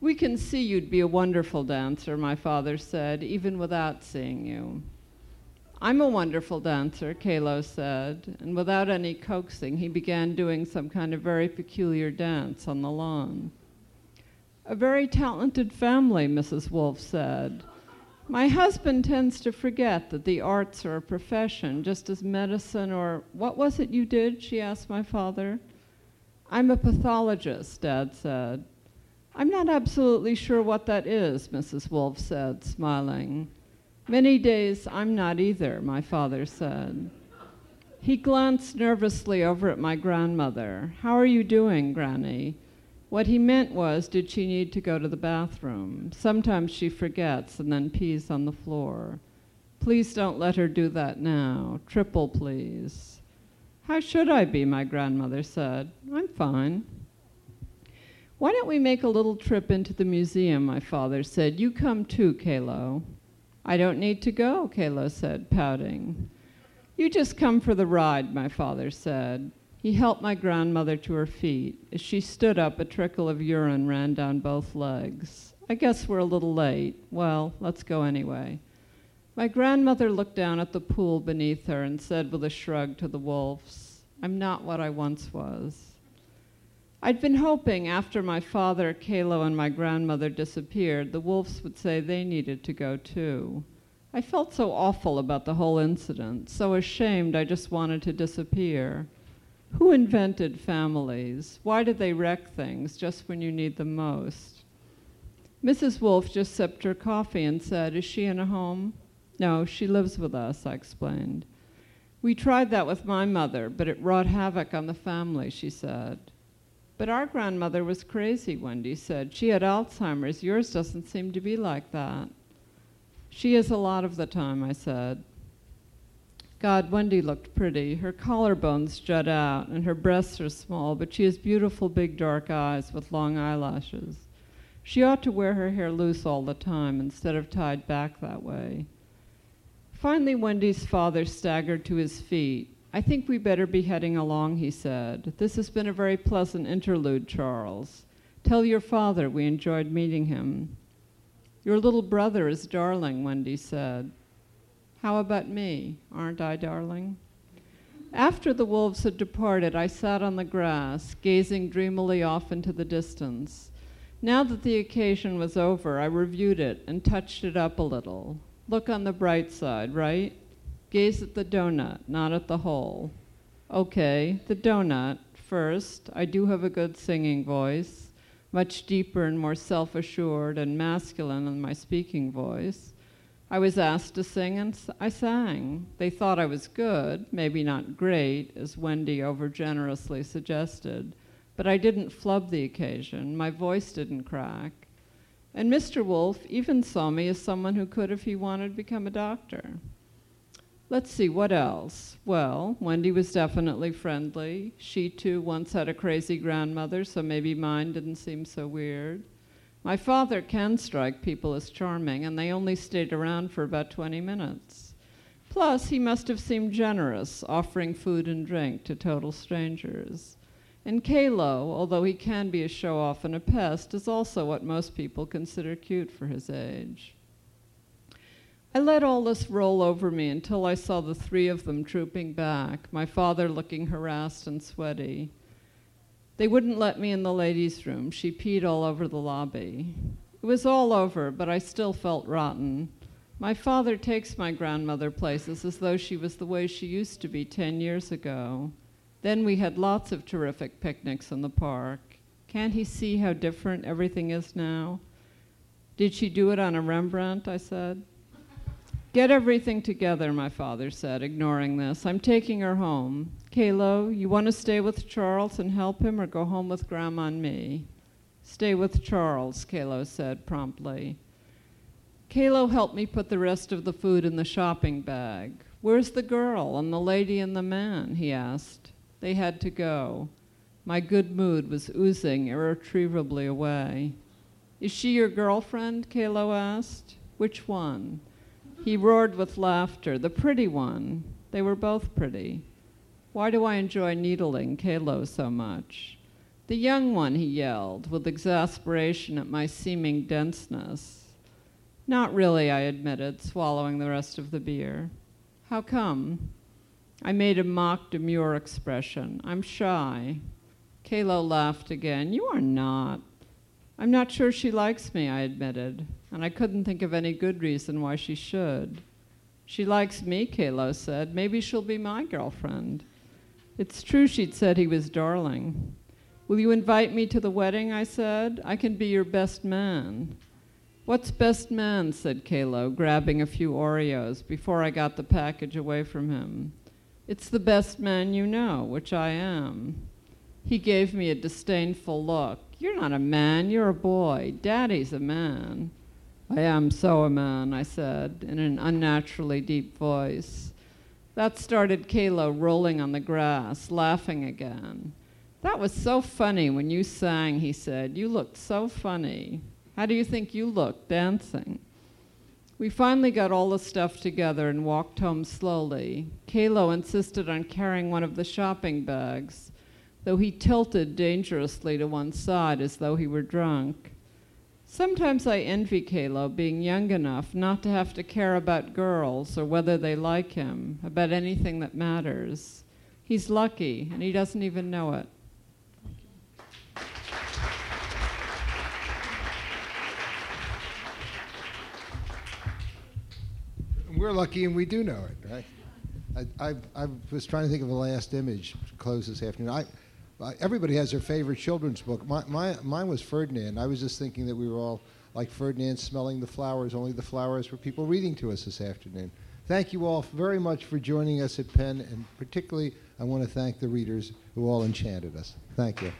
We can see you'd be a wonderful dancer, my father said, even without seeing you. I'm a wonderful dancer, Kalo said, and without any coaxing, he began doing some kind of very peculiar dance on the lawn. A very talented family, Mrs. Wolf said. My husband tends to forget that the arts are a profession, just as medicine or what was it you did? she asked my father. I'm a pathologist, Dad said. I'm not absolutely sure what that is, Mrs. Wolf said, smiling. Many days I'm not either, my father said. He glanced nervously over at my grandmother. How are you doing, Granny? What he meant was, did she need to go to the bathroom? Sometimes she forgets and then pees on the floor. Please don't let her do that now. Triple, please. How should I be? My grandmother said. I'm fine. Why don't we make a little trip into the museum? My father said. You come too, Kalo. I don't need to go, Kalo said, pouting. You just come for the ride, my father said. He helped my grandmother to her feet. As she stood up, a trickle of urine ran down both legs. I guess we're a little late. Well, let's go anyway. My grandmother looked down at the pool beneath her and said with a shrug to the wolves, I'm not what I once was. I'd been hoping after my father, Kalo, and my grandmother disappeared, the wolves would say they needed to go too. I felt so awful about the whole incident, so ashamed I just wanted to disappear. Who invented families? Why do they wreck things just when you need them most? Mrs. Wolf just sipped her coffee and said, Is she in a home? No, she lives with us, I explained. We tried that with my mother, but it wrought havoc on the family, she said. But our grandmother was crazy, Wendy said. She had Alzheimer's. Yours doesn't seem to be like that. She is a lot of the time, I said. God, Wendy looked pretty. Her collarbones jut out, and her breasts are small, but she has beautiful big dark eyes with long eyelashes. She ought to wear her hair loose all the time instead of tied back that way. Finally, Wendy's father staggered to his feet. I think we better be heading along, he said. This has been a very pleasant interlude, Charles. Tell your father we enjoyed meeting him. Your little brother is darling, Wendy said. How about me? Aren't I darling? After the wolves had departed, I sat on the grass, gazing dreamily off into the distance. Now that the occasion was over, I reviewed it and touched it up a little. Look on the bright side, right? Gaze at the donut, not at the hole. Okay, the donut. First, I do have a good singing voice, much deeper and more self assured and masculine than my speaking voice. I was asked to sing and I sang. They thought I was good, maybe not great, as Wendy overgenerously suggested, but I didn't flub the occasion. My voice didn't crack. And Mr. Wolf even saw me as someone who could, if he wanted, become a doctor. Let's see, what else? Well, Wendy was definitely friendly. She too once had a crazy grandmother, so maybe mine didn't seem so weird. My father can strike people as charming, and they only stayed around for about 20 minutes. Plus, he must have seemed generous, offering food and drink to total strangers. And Kalo, although he can be a show off and a pest, is also what most people consider cute for his age. I let all this roll over me until I saw the three of them trooping back, my father looking harassed and sweaty. They wouldn't let me in the ladies' room. She peed all over the lobby. It was all over, but I still felt rotten. My father takes my grandmother places as though she was the way she used to be 10 years ago. Then we had lots of terrific picnics in the park. Can't he see how different everything is now? Did she do it on a Rembrandt? I said. Get everything together, my father said, ignoring this. I'm taking her home. Kalo, you want to stay with Charles and help him or go home with Grandma and me? Stay with Charles, Kalo said promptly. Kalo helped me put the rest of the food in the shopping bag. Where's the girl and the lady and the man? he asked. They had to go. My good mood was oozing irretrievably away. Is she your girlfriend? Kalo asked. Which one? He roared with laughter. The pretty one. They were both pretty. Why do I enjoy needling Kalo so much? The young one, he yelled, with exasperation at my seeming denseness. Not really, I admitted, swallowing the rest of the beer. How come? I made a mock demure expression. I'm shy. Kalo laughed again. You are not. I'm not sure she likes me, I admitted, and I couldn't think of any good reason why she should. She likes me, Kalo said. Maybe she'll be my girlfriend. It's true she'd said he was darling. Will you invite me to the wedding? I said. I can be your best man. What's best man? said Kalo, grabbing a few Oreos before I got the package away from him. It's the best man you know, which I am. He gave me a disdainful look. You're not a man, you're a boy. Daddy's a man. I am so a man, I said in an unnaturally deep voice. That started Kalo rolling on the grass, laughing again. That was so funny when you sang, he said. You looked so funny. How do you think you looked dancing? We finally got all the stuff together and walked home slowly. Kalo insisted on carrying one of the shopping bags, though he tilted dangerously to one side as though he were drunk. Sometimes I envy Kalo being young enough not to have to care about girls or whether they like him, about anything that matters. He's lucky, and he doesn't even know it.
We're lucky and we do know it, right? I, I, I was trying to think of the last image to close this afternoon. I, everybody has their favorite children's book. My, my, mine was Ferdinand. I was just thinking that we were all like Ferdinand smelling the flowers, only the flowers were people reading to us this afternoon. Thank you all very much for joining us at PEN, and particularly I want to thank the readers who all enchanted us. Thank you.